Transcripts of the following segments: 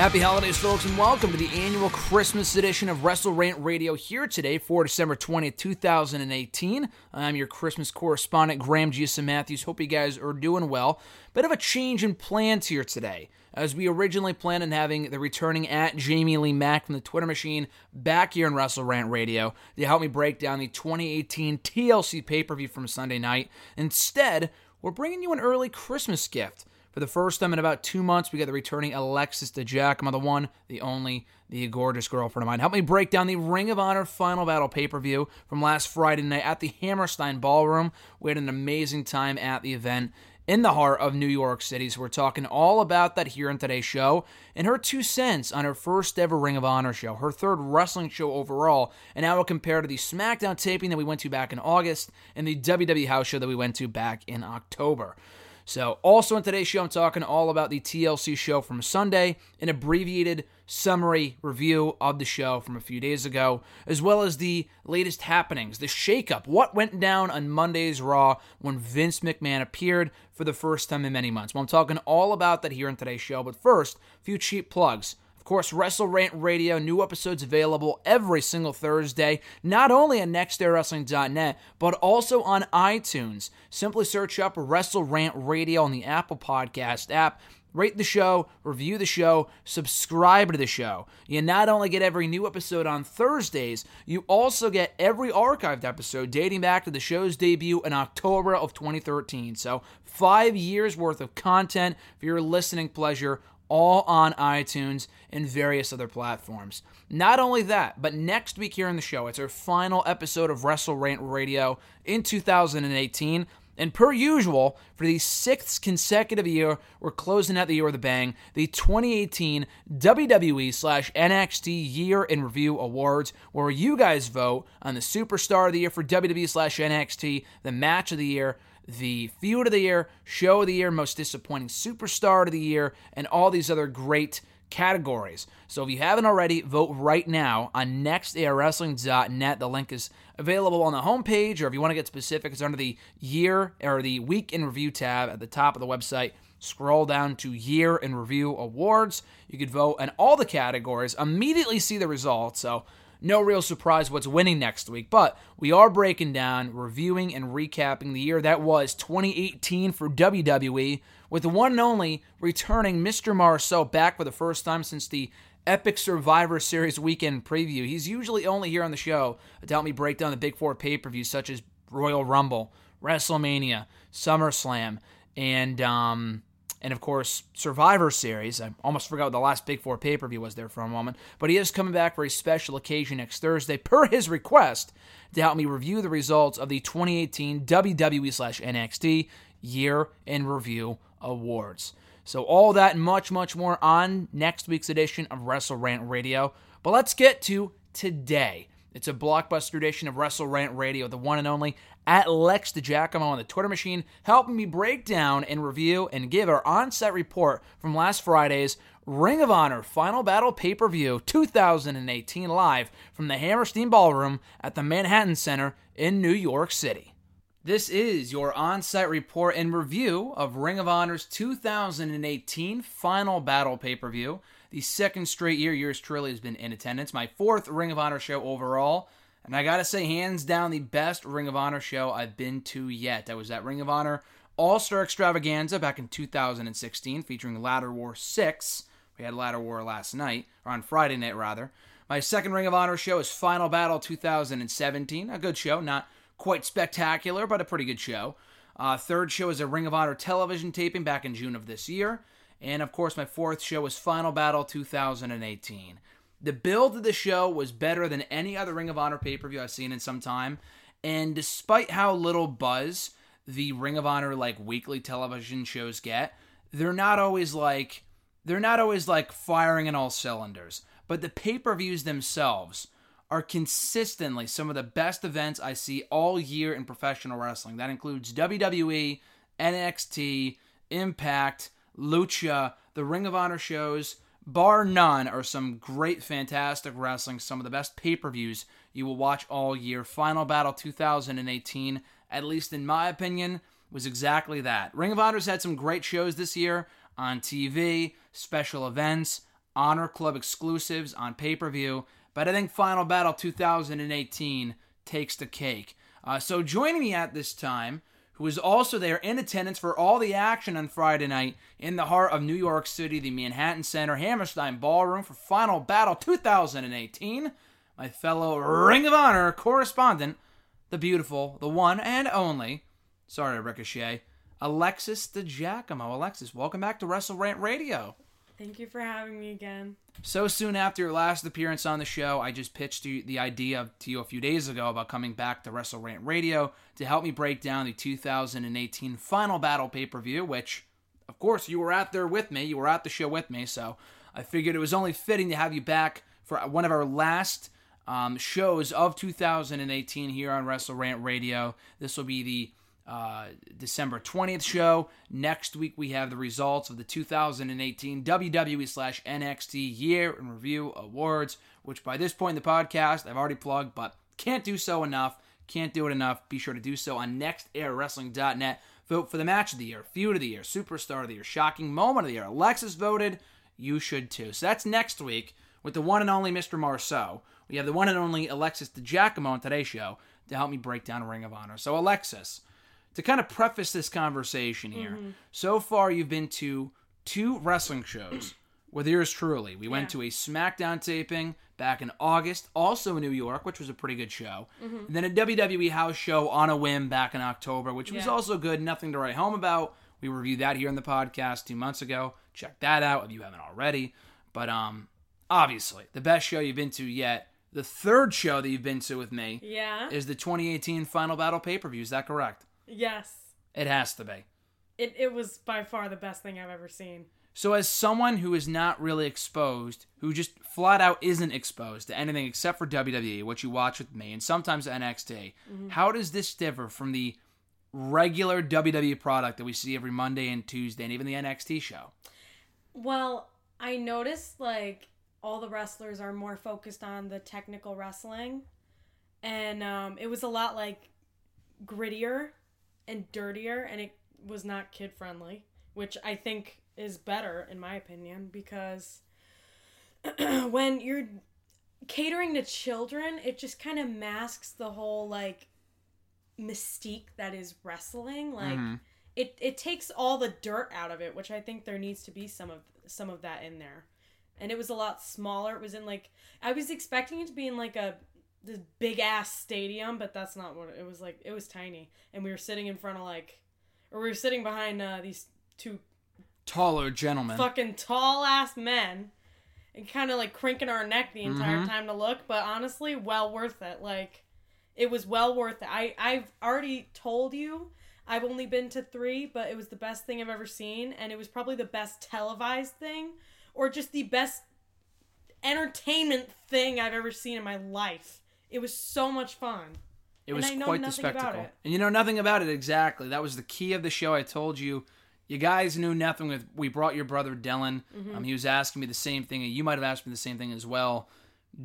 Happy holidays, folks, and welcome to the annual Christmas edition of Wrestle Rant Radio here today for December 20th, 2018. I'm your Christmas correspondent, Graham Giuseppe Matthews. Hope you guys are doing well. Bit of a change in plans here today, as we originally planned on having the returning at Jamie Lee Mack from the Twitter machine back here in Wrestle Rant Radio to help me break down the 2018 TLC pay per view from Sunday night. Instead, we're bringing you an early Christmas gift. For the first time in about two months, we got the returning Alexis DeGiacomo, the one, the only, the gorgeous girlfriend of mine. Help me break down the Ring of Honor Final Battle pay per view from last Friday night at the Hammerstein Ballroom. We had an amazing time at the event in the heart of New York City. So we're talking all about that here in today's show and her two cents on her first ever Ring of Honor show, her third wrestling show overall, and how it compared to the SmackDown taping that we went to back in August and the WWE house show that we went to back in October. So, also in today's show, I'm talking all about the TLC show from Sunday, an abbreviated summary review of the show from a few days ago, as well as the latest happenings, the shakeup, what went down on Monday's Raw when Vince McMahon appeared for the first time in many months. Well, I'm talking all about that here in today's show, but first, a few cheap plugs. Course, Wrestle Rant Radio, new episodes available every single Thursday, not only on nextairwrestling.net, but also on iTunes. Simply search up Wrestle Rant Radio on the Apple Podcast app. Rate the show, review the show, subscribe to the show. You not only get every new episode on Thursdays, you also get every archived episode dating back to the show's debut in October of 2013. So, five years worth of content for your listening pleasure all on iTunes and various other platforms. Not only that, but next week here in the show, it's our final episode of Wrestle Rant Radio in 2018. And per usual, for the sixth consecutive year, we're closing out the year with a bang. The 2018 WWE slash NXT Year in Review Awards, where you guys vote on the Superstar of the Year for WWE slash NXT, the Match of the Year, the Feud of the Year, Show of the Year, Most Disappointing Superstar of the Year, and all these other great categories. So if you haven't already, vote right now on nextairwrestling.net. The link is available on the homepage, or if you want to get specific, it's under the year or the week in review tab at the top of the website. Scroll down to Year in Review Awards. You could vote in all the categories, immediately see the results. So no real surprise what's winning next week, but we are breaking down, reviewing, and recapping the year that was 2018 for WWE, with the one and only returning Mr. Marceau back for the first time since the Epic Survivor Series weekend preview. He's usually only here on the show to help me break down the big four pay per views such as Royal Rumble, WrestleMania, SummerSlam, and um, and of course Survivor Series. I almost forgot what the last Big Four pay per view was there for a moment, but he is coming back for a special occasion next Thursday, per his request, to help me review the results of the 2018 WWE slash NXT Year in Review Awards. So all that and much, much more on next week's edition of Wrestle Rant Radio. But let's get to today. It's a blockbuster edition of Wrestle Rant Radio, the one and only at Lex DeGiacomo on the Twitter machine, helping me break down and review and give our on-set report from last Friday's Ring of Honor Final Battle pay-per-view 2018 live from the Hammerstein Ballroom at the Manhattan Center in New York City. This is your on-site report and review of Ring of Honor's 2018 Final Battle pay-per-view the second straight year yours truly has been in attendance. My fourth Ring of Honor show overall. And I gotta say, hands down, the best Ring of Honor show I've been to yet. I was at Ring of Honor All Star Extravaganza back in 2016, featuring Ladder War 6. We had Ladder War last night, or on Friday night, rather. My second Ring of Honor show is Final Battle 2017. A good show, not quite spectacular, but a pretty good show. Uh, third show is a Ring of Honor television taping back in June of this year. And of course, my fourth show was Final Battle 2018. The build of the show was better than any other Ring of Honor pay per view I've seen in some time. And despite how little buzz the Ring of Honor like weekly television shows get, they're not always like they're not always like firing in all cylinders. But the pay per views themselves are consistently some of the best events I see all year in professional wrestling. That includes WWE, NXT, Impact, Lucha, the Ring of Honor shows, bar none, are some great, fantastic wrestling, some of the best pay per views you will watch all year. Final Battle 2018, at least in my opinion, was exactly that. Ring of Honor's had some great shows this year on TV, special events, Honor Club exclusives on pay per view, but I think Final Battle 2018 takes the cake. Uh, so joining me at this time, who was also there in attendance for all the action on Friday night in the heart of New York City, the Manhattan Center Hammerstein Ballroom for Final Battle 2018, my fellow Ring of Honor correspondent, the beautiful, the one and only, sorry, Ricochet, Alexis DeGiacomo. Alexis, welcome back to Wrestle Rant Radio. Thank you for having me again. So soon after your last appearance on the show, I just pitched you the idea to you a few days ago about coming back to Wrestle Rant Radio to help me break down the 2018 Final Battle pay per view, which, of course, you were out there with me. You were at the show with me, so I figured it was only fitting to have you back for one of our last um, shows of 2018 here on Wrestle Rant Radio. This will be the uh, December 20th show. Next week, we have the results of the 2018 WWE slash NXT Year in Review Awards, which by this point in the podcast, I've already plugged, but can't do so enough. Can't do it enough. Be sure to do so on nextairwrestling.net. Vote for the match of the year, feud of the year, superstar of the year, shocking moment of the year. Alexis voted. You should too. So that's next week with the one and only Mr. Marceau. We have the one and only Alexis DeGiacomo on today's show to help me break down Ring of Honor. So, Alexis, to kind of preface this conversation here, mm-hmm. so far you've been to two wrestling shows with yours truly. We yeah. went to a SmackDown taping back in August, also in New York, which was a pretty good show. Mm-hmm. then a WWE house show on a whim back in October, which yeah. was also good. Nothing to write home about. We reviewed that here in the podcast two months ago. Check that out if you haven't already. But um, obviously, the best show you've been to yet. The third show that you've been to with me, yeah, is the 2018 Final Battle pay per view. Is that correct? Yes. It has to be. It it was by far the best thing I've ever seen. So as someone who is not really exposed, who just flat out isn't exposed to anything except for WWE, what you watch with me, and sometimes NXT, mm-hmm. how does this differ from the regular WWE product that we see every Monday and Tuesday and even the NXT show? Well, I noticed like all the wrestlers are more focused on the technical wrestling, and um, it was a lot like grittier and dirtier, and it was not kid friendly, which I think is better in my opinion because when you're catering to children, it just kind of masks the whole like mystique that is wrestling. Like mm-hmm. it it takes all the dirt out of it, which I think there needs to be some of some of that in there. And it was a lot smaller. It was in like I was expecting it to be in like a this big ass stadium, but that's not what it was like. It was tiny, and we were sitting in front of like, or we were sitting behind uh, these two taller gentlemen, fucking tall ass men, and kind of like cranking our neck the entire mm-hmm. time to look. But honestly, well worth it. Like, it was well worth it. I I've already told you. I've only been to three, but it was the best thing I've ever seen, and it was probably the best televised thing, or just the best entertainment thing I've ever seen in my life. It was so much fun. It was quite the spectacle. And you know nothing about it exactly. That was the key of the show. I told you. You guys knew nothing with. We brought your brother Dylan. Mm-hmm. Um, he was asking me the same thing, and you might have asked me the same thing as well.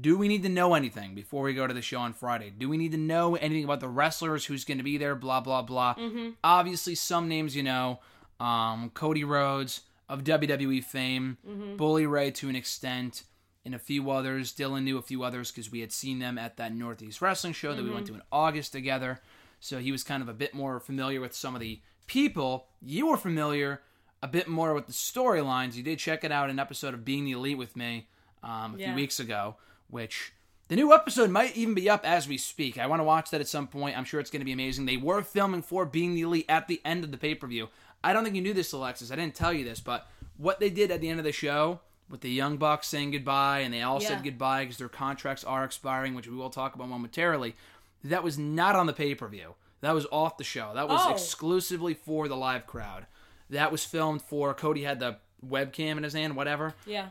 Do we need to know anything before we go to the show on Friday? Do we need to know anything about the wrestlers, who's going to be there, blah blah blah? Mm-hmm. Obviously, some names you know. Um, Cody Rhodes of WWE fame, mm-hmm. Bully Ray to an extent and a few others. Dylan knew a few others because we had seen them at that Northeast Wrestling show that mm-hmm. we went mm-hmm. to in August together. So he was kind of a bit more familiar with some of the people. You were familiar a bit more with the storylines. You did check it out in an episode of Being the Elite with me um, a yeah. few weeks ago, which the new episode might even be up as we speak. I want to watch that at some point. I'm sure it's going to be amazing. They were filming for Being the Elite at the end of the pay per view. I don't think you knew this, Alexis. I didn't tell you this, but what they did at the end of the show with the Young Bucks saying goodbye, and they all yeah. said goodbye because their contracts are expiring, which we will talk about momentarily. That was not on the pay per view. That was off the show. That was oh. exclusively for the live crowd. That was filmed for Cody had the webcam in his hand, whatever. Yeah.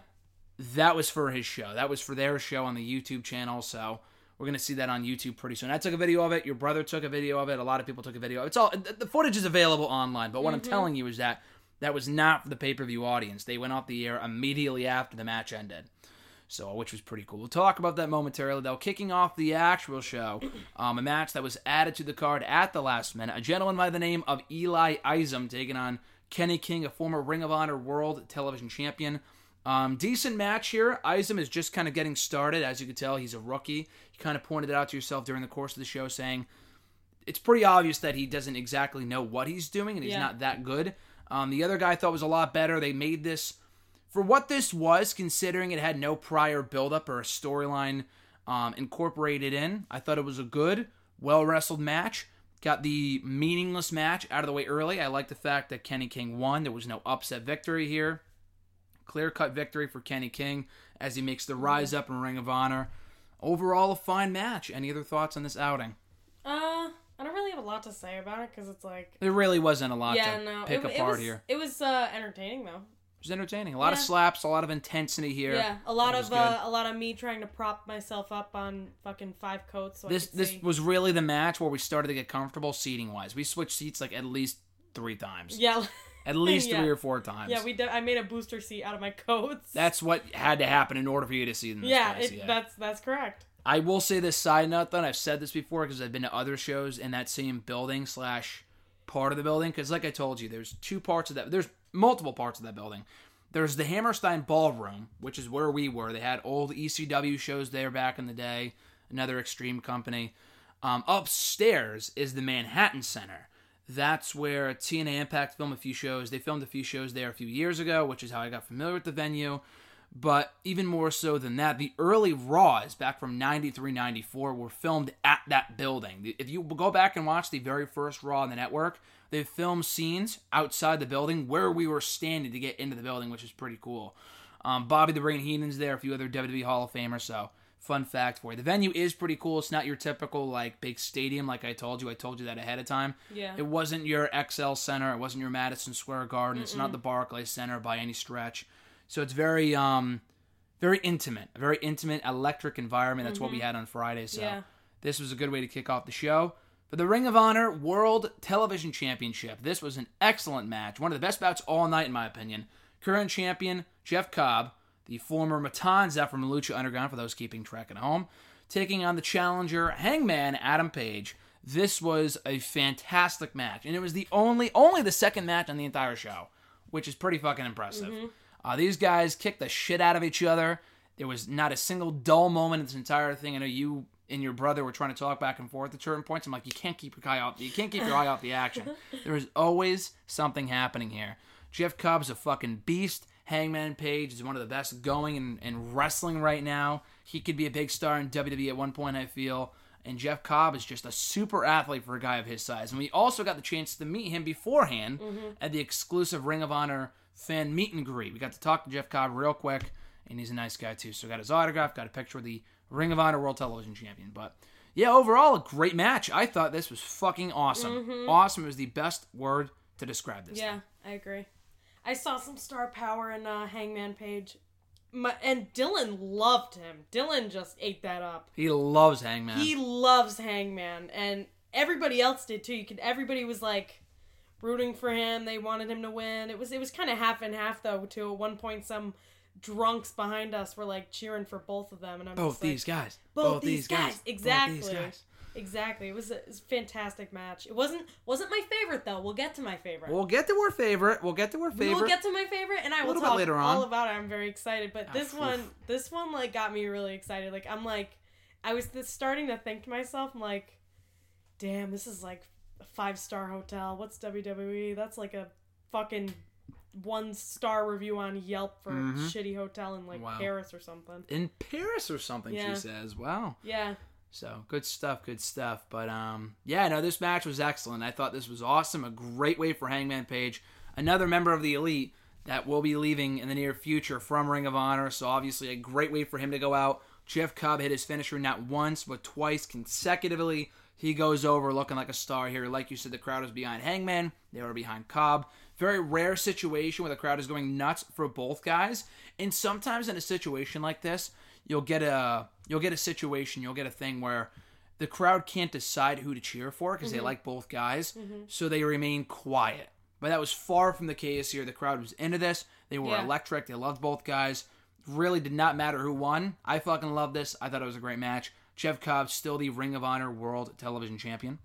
That was for his show. That was for their show on the YouTube channel. So we're gonna see that on YouTube pretty soon. I took a video of it. Your brother took a video of it. A lot of people took a video. It's all the footage is available online. But what mm-hmm. I'm telling you is that that was not for the pay per view audience. They went off the air immediately after the match ended. So, which was pretty cool. We'll talk about that momentarily, though. Kicking off the actual show, um, a match that was added to the card at the last minute. A gentleman by the name of Eli Isom taking on Kenny King, a former Ring of Honor World Television Champion. Um, decent match here. Isom is just kind of getting started. As you can tell, he's a rookie. You kind of pointed it out to yourself during the course of the show, saying it's pretty obvious that he doesn't exactly know what he's doing and he's Yeah. not that good. Um, the other guy I thought was a lot better. They made this for what this was, considering it had no prior buildup or a storyline um, incorporated in. I thought it was a good, well wrestled match. Got the meaningless match out of the way early. I like the fact that Kenny King won. There was no upset victory here. Clear cut victory for Kenny King as he makes the rise up in Ring of Honor. Overall, a fine match. Any other thoughts on this outing? Uh, lot to say about it because it's like. There really wasn't a lot yeah, to no. pick it, it apart was, here. It was uh, entertaining though. It was entertaining. A lot of slaps, a lot of intensity here. Yeah, a lot of uh, a lot of me trying to prop myself up on fucking five coats. So This this see. was really the match where we started to get comfortable seating wise. We switched seats like at least three times. yeah, At least Yeah. three or four times. yeah. We did, I made a booster seat out of my coats. That's what had to happen in order for you to see them. This yeah, it, that's that's correct. I will say this side note though, and I've said this before because I've been to other shows in that same building slash part of the building. Because like I told you, there's two parts of that. There's multiple parts of that building. There's the Hammerstein Ballroom, which is where we were. They had old ECW shows there back in the day. Another extreme company. Um, upstairs is the Manhattan Center. That's where TNA Impact filmed a few shows. They filmed a few shows there a few years ago, which is how I got familiar with the venue. But even more so than that, the early Raws back from 93 94 were filmed at that building. If you go back and watch the very first Raw on the network, they filmed scenes outside the building where we were standing to get into the building, which is pretty cool. Um, Bobby the Brain Heenan's there, a few other WWE Hall of Famers, so fun fact for you. The venue is pretty cool. It's not your typical like big stadium, like I told you. I told you that ahead of time. Yeah. It wasn't your XL Center. It wasn't your Madison Square Garden. It's not the Barclays Center by any stretch. So it's very, um, very intimate, a very intimate, electric environment. That's what we had on Friday. So Yeah. this was a good way to kick off the show. For the Ring of Honor World Television Championship, this was an excellent match. One of the best bouts all night, in my opinion. Current champion Jeff Cobb, the former Matanza from Lucha Underground, for those keeping track at home, taking on the challenger Hangman Adam Page. This was a fantastic match, and it was the only only the second match on the entire show, which is pretty fucking impressive. Uh, these guys kicked the shit out of each other. There was not a single dull moment in this entire thing. I know you and your brother were trying to talk back and forth at certain points. I'm like, you can't keep your eye off. You can't keep your eye off the action. There is always something happening here. Jeff Cobb's a fucking beast. Hangman Page is one of the best going in, in wrestling right now. He could be a big star in WWE at one point, I feel. And Jeff Cobb is just a super athlete for a guy of his size. And we also got the chance to meet him beforehand at the exclusive Ring of Honor fan meet and greet. We got to talk to Jeff Cobb real quick, and he's a nice guy too. So got his autograph, got a picture of the Ring of Honor World Television Champion. But yeah, overall a great match. I thought this was fucking awesome. Awesome is the best word to describe this. Yeah, I agree. I saw some star power in uh, Hangman Page, My, and Dylan loved him. Dylan just ate that up. He loves Hangman. He loves Hangman, and everybody else did too. You could. Everybody was like rooting for him. They wanted him to win. It was. It was kind of half and half though. To at one point, some drunks behind us were like cheering for both of them, and I'm both just like, these guys. both, these guys. Both Exactly. these guys. Exactly. It was, a, it was a fantastic match. It wasn't wasn't my favorite though. We'll get to my favorite. We'll get to our favorite. We'll get to our favorite. We'll get to my favorite, and I will talk later on. all about it. I'm very excited, but this oof. one, this one, like got me really excited. Like I'm like, I was starting to think to myself, I'm like, damn, this is like a five star hotel. What's WWE? That's like a fucking one star review on Yelp for Mhm. a shitty hotel in like Wow. Paris or something. in Paris or something. Yeah. She says, "Wow." Yeah, So good stuff, good stuff. But um, yeah, no, this match was excellent. I thought this was awesome. A great way for Hangman Page, another member of the Elite that will be leaving in the near future from Ring of Honor. So obviously, a great way for him to go out. Jeff Cobb hit his finisher not once but twice consecutively. He goes over looking like a star here. Like you said, the crowd was behind Hangman. They were behind Cobb. Very rare situation where the crowd is going nuts for both guys. And sometimes in a situation like this, you'll get a you'll get a situation, you'll get a thing where the crowd can't decide who to cheer for because they mm-hmm. like both guys, mm-hmm. so they remain quiet. But that was far from the case here. The crowd was into this. They were Yeah. electric. They loved both guys. Really did not matter who won. I fucking love this. I thought it was a great match. Jeff Cobb still the Ring of Honor World Television Champion.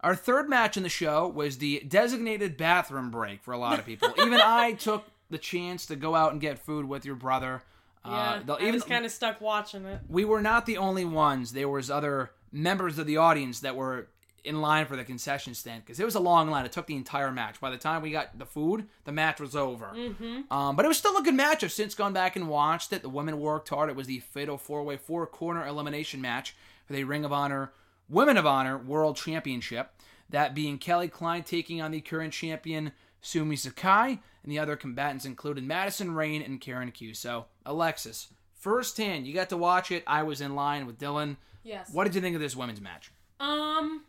Our third match in the show was the designated bathroom break for a lot of people. Even I took the chance to go out and get food with your brother. Yeah, uh, I even was kind of stuck watching it. we were not the only ones. There was other members of the audience that were in line for the concession stand because it was a long line. It took the entire match. By the time we got the food, the match was over. Mm-hmm. Um, but it was still a good match. I've since gone back and watched it. The women worked hard. It was the Fatal Four Way Four Corner Elimination match for the Ring of Honor Women of Honor World Championship. That being Kelly Klein taking on the current champion Sumi Sakai, and the other combatants included Madison Rayne and Karen Q. So, Alexis, firsthand, you got to watch it. I was in line with Dylan. Yes. What did you think of this women's match? Um,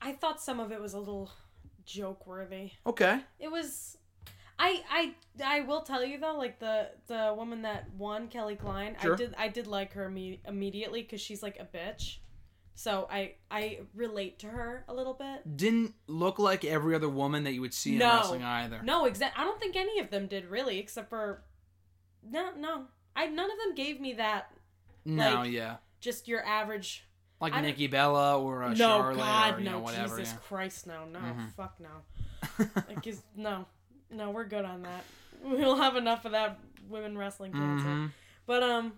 I thought some of it was a little joke worthy. Okay. It was. I I I will tell you though, like the the woman that won, Kelly Klein, Sure. I did I did like her imme- immediately because she's like a bitch. So I I relate to her a little bit. Didn't look like every other woman that you would see in wrestling either. No, exact. I don't think any of them did really, except for no no. I none of them gave me that No, like, yeah. just your average. Like I Nikki Bella or a no, Charlotte God, or no, know, whatever. Jesus yeah. Christ, no, no, Mhm. fuck no. Like, is, no, no, we're good on that. We'll have enough of that women wrestling cancer. Mhm. But um,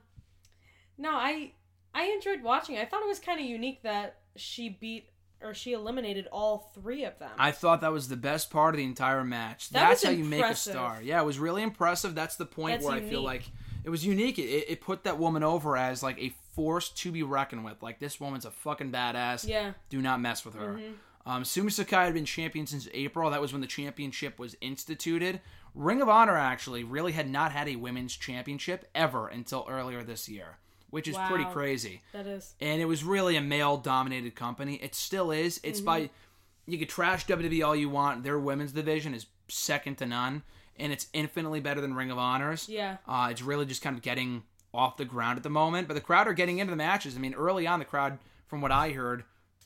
no, I I enjoyed watching. it. I thought it was kind of unique that she beat or she eliminated all three of them. I thought that was the best part of the entire match. That That's how you make a star. Yeah, it was really impressive. That's the point That's where I feel like it was unique. It, it put that woman over as like a force to be reckoned with. Like this woman's a fucking badass. yeah, Do not mess with her. Mhm. Um, Sumi Sakai had been champion since April. That was when the championship was instituted. Ring of Honor actually really had not had a women's championship ever until earlier this year, which is pretty crazy. that is. And it was really a male dominated company. It still is. It's by you could trash WWE all you want. Their women's division is second to none, and it's infinitely better than Ring of Honors. Yeah, Uh, it's really just kind of getting off the ground at the moment. But the crowd are getting into the matches. I mean, early on, the crowd, from what I heard,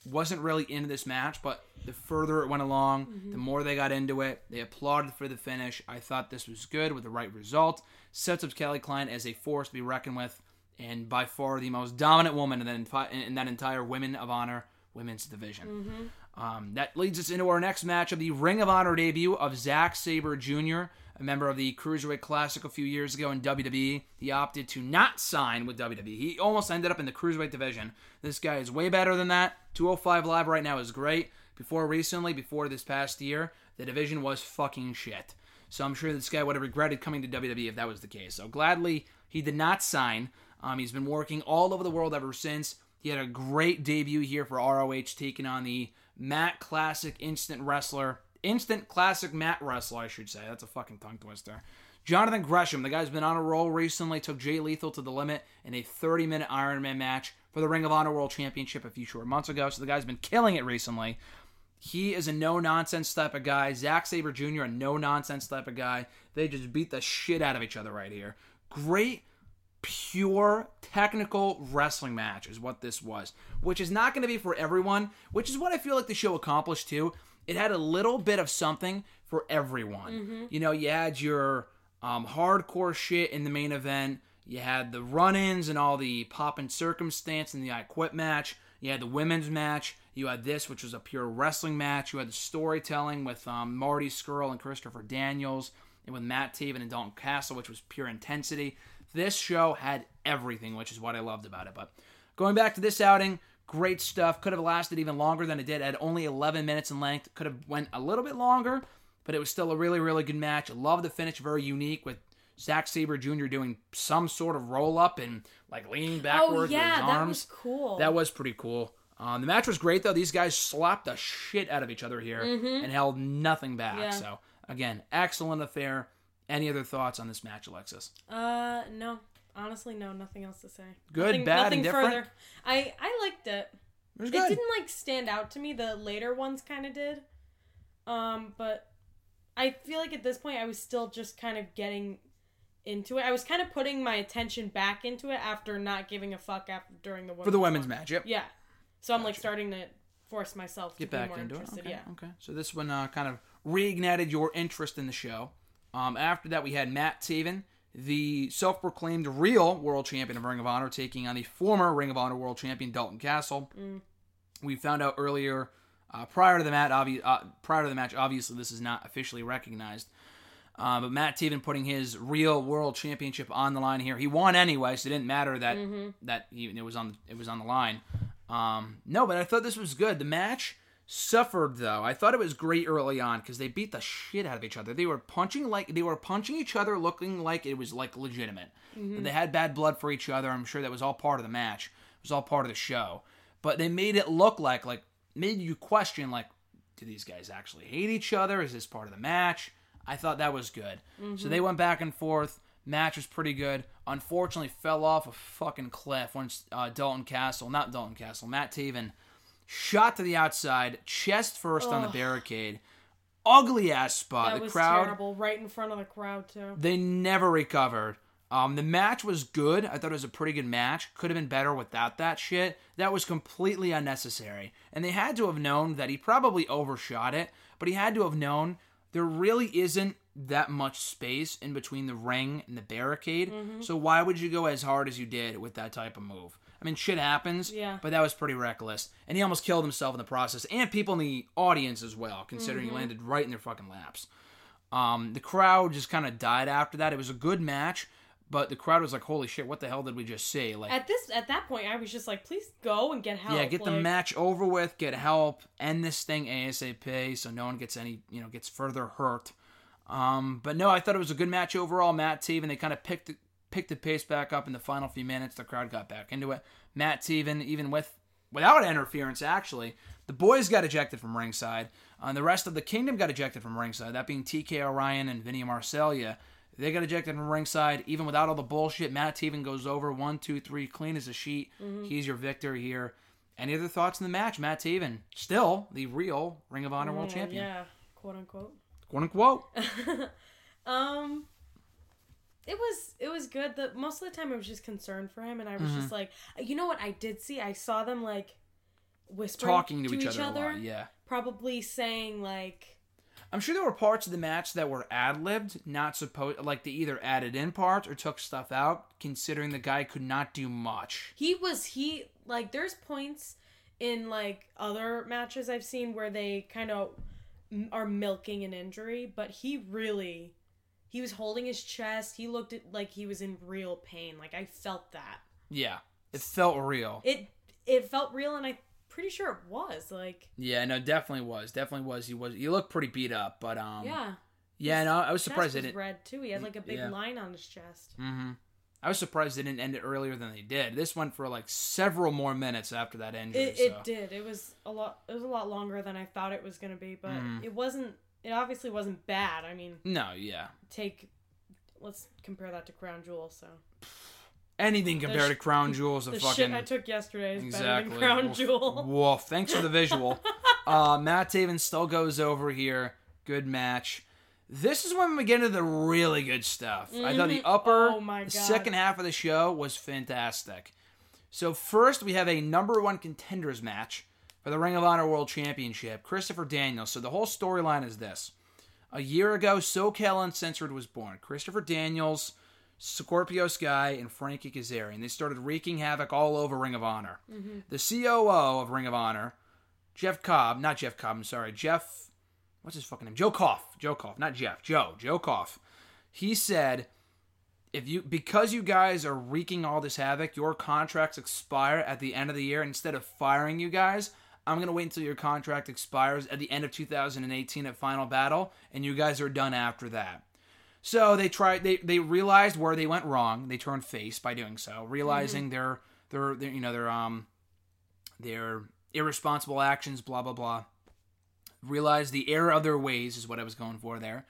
wasn't really into this match. But the further it went along, the more they got into it. They applauded for the finish. I thought this was good with the right result. Sets up Kelly Klein as a force to be reckoned with, and by far the most dominant woman in that, enti- in that entire Women of Honor women's division. Um, that leads us into our next match of the Ring of Honor debut of Zack Sabre Jr., a member of the Cruiserweight Classic a few years ago in WWE. He opted to not sign with WWE. He almost ended up in the Cruiserweight division. This guy is way better than that. 205 Live right now is great. Before recently, before this past year, the division was fucking shit. So I'm sure this guy would have regretted coming to WWE if that was the case. So gladly, he did not sign. Um, he's been working all over the world ever since. He had a great debut here for ROH, taking on the Matt Classic Instant Wrestler. Instant Classic Matt Wrestler, I should say. That's a fucking tongue twister. Jonathan Gresham, the guy's been on a roll recently, took Jay Lethal to the limit in a 30 minute Iron Man match for the Ring of Honor World Championship a few short months ago. So the guy's been killing it recently. He is a no nonsense type of guy. Zack Sabre Jr., a no nonsense type of guy. They just beat the shit out of each other right here. Great, pure, technical wrestling match is what this was, which is not going to be for everyone, which is what I feel like the show accomplished too. It had a little bit of something for everyone. You know, you had your um, hardcore shit in the main event. You had the run-ins and all the pop and circumstance in the I Quit match. You had the women's match. You had this, which was a pure wrestling match. You had the storytelling with um, Marty Scurll and Christopher Daniels, and with Matt Taven and Dalton Castle, which was pure intensity. This show had everything, which is what I loved about it. But going back to this outing, great stuff. Could have lasted even longer than it did. at only 11 minutes in length. Could have went a little bit longer, but it was still a really, really good match. Love the finish, very unique with Zack Sabre Jr. doing some sort of roll up and like leaning Oh backwards yeah, with his that arms. was cool. That was pretty cool. Um, the match was great though. These guys slapped the shit out of each other here and held nothing back. Mm-hmm. Yeah. So again, excellent affair. Any other thoughts on this match, Alexis? Uh, no. Honestly, no. Nothing else to say. Good, nothing, bad, nothing and different? further. I I liked it. It It didn't like stand out to me. The later ones kind of did. Um, but I feel like at this point I was still just kind of getting into it. I was kind of putting my attention back into it after not giving a fuck after during the For the women's one. match, yep. Yeah. So I'm like starting to force myself Get to back be more into it. Okay. Yeah. Okay. So this one uh, kind of reignited your interest in the show. Um, after that, we had Matt Taven, the self-proclaimed real world champion of Ring of Honor, taking on the former Ring of Honor world champion Dalton Castle. Mm. We found out earlier, uh, prior to the match, obvi- uh, prior to the match, obviously this is not officially recognized. Uh, but Matt Taven putting his real world championship on the line here. He won anyway, so it didn't matter that that he, it was on it was on the line. Um, no, but I thought this was good. The match suffered though. I thought it was great early on because they beat the shit out of each other. They were punching like they were punching each other, looking like it was like legitimate. They had bad blood for each other. I'm sure that was all part of the match. It was all part of the show. But they made it look like like made you question like, do these guys actually hate each other? Is this part of the match? I thought that was good. So they went back and forth. Match was pretty good. Unfortunately, fell off a fucking cliff once uh, Dalton Castle, not Dalton Castle, Matt Taven, shot to the outside, chest first on the barricade. Ugly ass spot. That the was crowd, terrible, right in front of the crowd too. they never recovered. Um, the match was good. I thought it was a pretty good match. Could have been better without that shit. That was completely unnecessary. And they had to have known that he probably overshot it, but he had to have known there really isn't that much space in between the ring and the barricade. Mm-hmm. So why would you go as hard as you did with that type of move? I mean, shit happens, Yeah. but that was pretty reckless. And he almost killed himself in the process, and people in the audience as well, considering Mm-hmm. he landed right in their fucking laps. Um, the crowd just kind of died after that. It was a good match, but the crowd was like, "Holy shit, what the hell did we just see?" Like, At this, at that point, I was just like, please go and get help. yeah, get the match over with, get help, end this thing ASAP, so no one gets any, you know, gets further hurt. Um, but no, I thought it was a good match overall. Matt Taven, they kind of picked the, picked the pace back up in the final few minutes. The crowd got back into it. Matt Taven, even with without interference, actually, the boys got ejected from ringside. Uh, the rest of the kingdom got ejected from ringside. That being TK O'Ryan and Vinny Marseglia. They got ejected from ringside, even without all the bullshit. Matt Taven goes over one, two, three, clean as a sheet. He's your victor here. Any other thoughts in the match? Matt Taven, still the real Ring of Honor World Mm, Champion, Yeah, quote unquote. quote unquote. Um, it was it was good. The most of the time I was just concerned for him, and I was Mm-hmm. just like, you know what? I did see. I saw them like whispering Talking to, each, other, a lot, yeah. probably saying like, I'm sure there were parts of the match that were ad libbed, not supposed like they either added in parts or took stuff out, considering the guy could not do much. he was he like. There's points in like other matches I've seen where they kind of m- are milking an injury, but he really. He was holding his chest. He looked at like he was in real pain. Like I felt that. Yeah, it felt real. It it felt real, and I'm pretty sure it was. Like Yeah, no, definitely was, definitely was. He was. He looked pretty beat up, but um, yeah, yeah, no, I was surprised they was didn't. red too. He had like a big Yeah. line on his chest. Mm-hmm. I was surprised they didn't end it earlier than they did. This went for like several more minutes after that injury. It, so. it did. It was a lot. It was a lot longer than I thought it was gonna be, but Mhm. it wasn't. It obviously wasn't bad. I mean, No, yeah. take. Let's compare that to Crown Jewel. So Anything compared sh- to Crown Jewel is a the fucking shit I took yesterday is exactly better than Crown. Jewel. Woof. Thanks for the visual. uh, Matt Taven still goes over here. Good match. This is when we get into the really good stuff. I thought the Mhm. upper Oh second half of the show was fantastic. So first we have a number one contenders match for the Ring of Honor World Championship. Christopher Daniels. So the whole storyline is this: a year ago, SoCal Uncensored was born. Christopher Daniels, Scorpio Sky, and Frankie Kazarian. They started wreaking havoc all over Ring of Honor. Mm-hmm. The COO of Ring of Honor, Jeff Cobb, not Jeff Cobb, I'm sorry, Jeff, what's his fucking name? Joe Koff. Joe Koff, not Jeff, Joe, Joe Koff. He said, if you because you guys are wreaking all this havoc, your contracts expire at the end of the year. Instead of firing you guys, I'm gonna wait until your contract expires at the end of 2018 at Final Battle, and you guys are done after that. So they tried. They they realized where they went wrong. They turned face by doing so, realizing their their their you know their um their irresponsible actions. Blah blah blah. Realized the error of their ways is what I was going for there.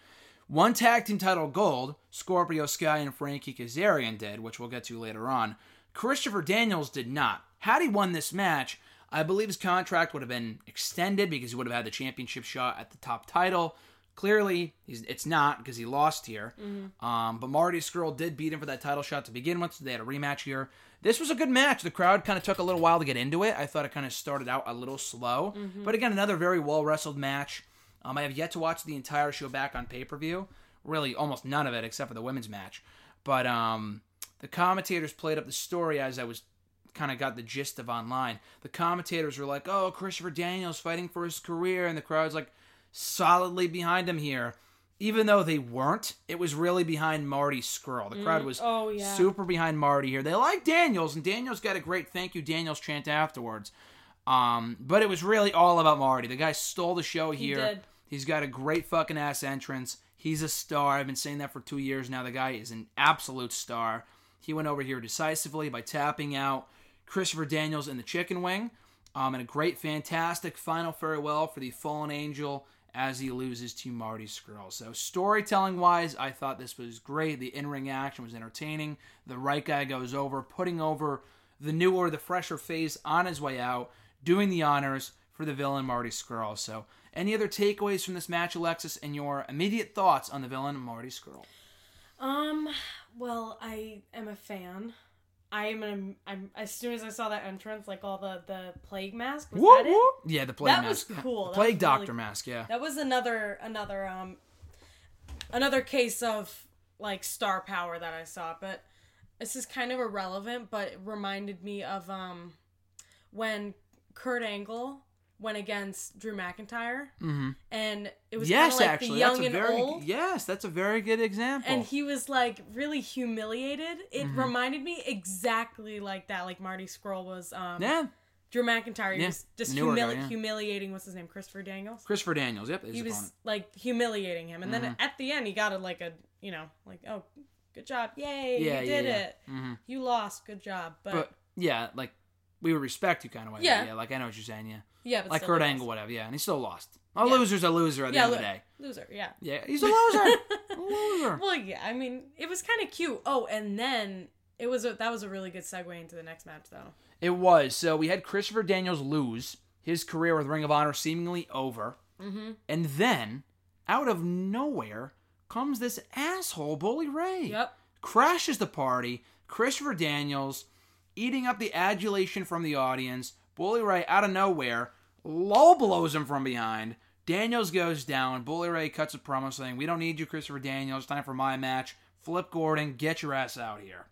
One tag team title gold, Scorpio Sky and Frankie Kazarian did, which we'll get to later on. Christopher Daniels did not. Had he won this match, I believe his contract would have been extended because he would have had the championship shot at the top title. Clearly, he's, it's not because he lost here. Um, but Marty Scurll did beat him for that title shot to begin with, so they had a rematch here. This was a good match. The crowd kind of took a little while to get into it. I thought it kind of started out a little slow. But again, another very well wrestled match. Um, I have yet to watch the entire show back on pay per view. Really, almost none of it except for the women's match. But um, the commentators played up the story as I was kind of got the gist of online. The commentators were like, "Oh, Christopher Daniels fighting for his career," and the crowd's like solidly behind him here. even though they weren't, it was really behind Marty Scurll. The crowd was Oh yeah. super behind Marty here. They like Daniels, and Daniels got a great thank you Daniels chant afterwards. Um, but it was really all about Marty. The guy stole the show He here. did. He's got a great fucking ass entrance. He's a star. I've been saying that for two years now. The guy is an absolute star. He went over here decisively by tapping out Christopher Daniels in the chicken wing. Um, and a great, fantastic final farewell for the fallen angel as he loses to Marty Scurll. So, storytelling wise, I thought this was great. The in ring action was entertaining. The right guy goes over, putting over the newer, the fresher face on his way out, doing the honors for the villain Marty Scurll. So, any other takeaways from this match, Alexis, and your immediate thoughts on the villain Marty Scurll? Um. Well, I am a fan. I am an. I'm as soon as I saw that entrance, like all the the plague mask. Was Whoop, that it? Yeah, the plague That was mask. yeah. cool. Plague was doctor really- mask. Yeah. That was another another um another case of like star power that I saw, but this is kind of irrelevant, but it reminded me of um when Kurt Angle went against Drew McIntyre hmm and it was Yes, like actually, the young that's a and very old yes, that's a very good example. and he was like really humiliated. It Mhm. reminded me exactly like that, like Marty Scurll was um yeah, Drew McIntyre. Yeah, was just newer guy, yeah. humiliating. What's his name? Christopher Daniels. Christopher Daniels. Yep, he was opponent. like humiliating him, and then Mhm. at the end he got a like a you know like oh good job yay Yeah, you did it hmm you lost good job but, But yeah, like we would respect you kind of way. Yeah. yeah. Like I know what you're saying. Yeah, yeah but like Kurt he Angle, whatever. Yeah, and he still lost. A Yeah. loser's a loser at the Yeah, end of the lo- day. loser yeah Yeah, he's a loser. a loser. well yeah I mean it was kind of cute oh and then it was a, that was a really good segue into the next match though It was. So we had Christopher Daniels lose his career with Ring of Honor seemingly over, mm-hmm and then out of nowhere comes this asshole Bully Ray. yep crashes the party. Christopher Daniels eating up the adulation from the audience. Bully Ray out of nowhere low blows him from behind. Daniels goes down. Bully Ray cuts a promo saying, "We don't need you, Christopher Daniels. Time for my match. Flip Gordon, get your ass out here."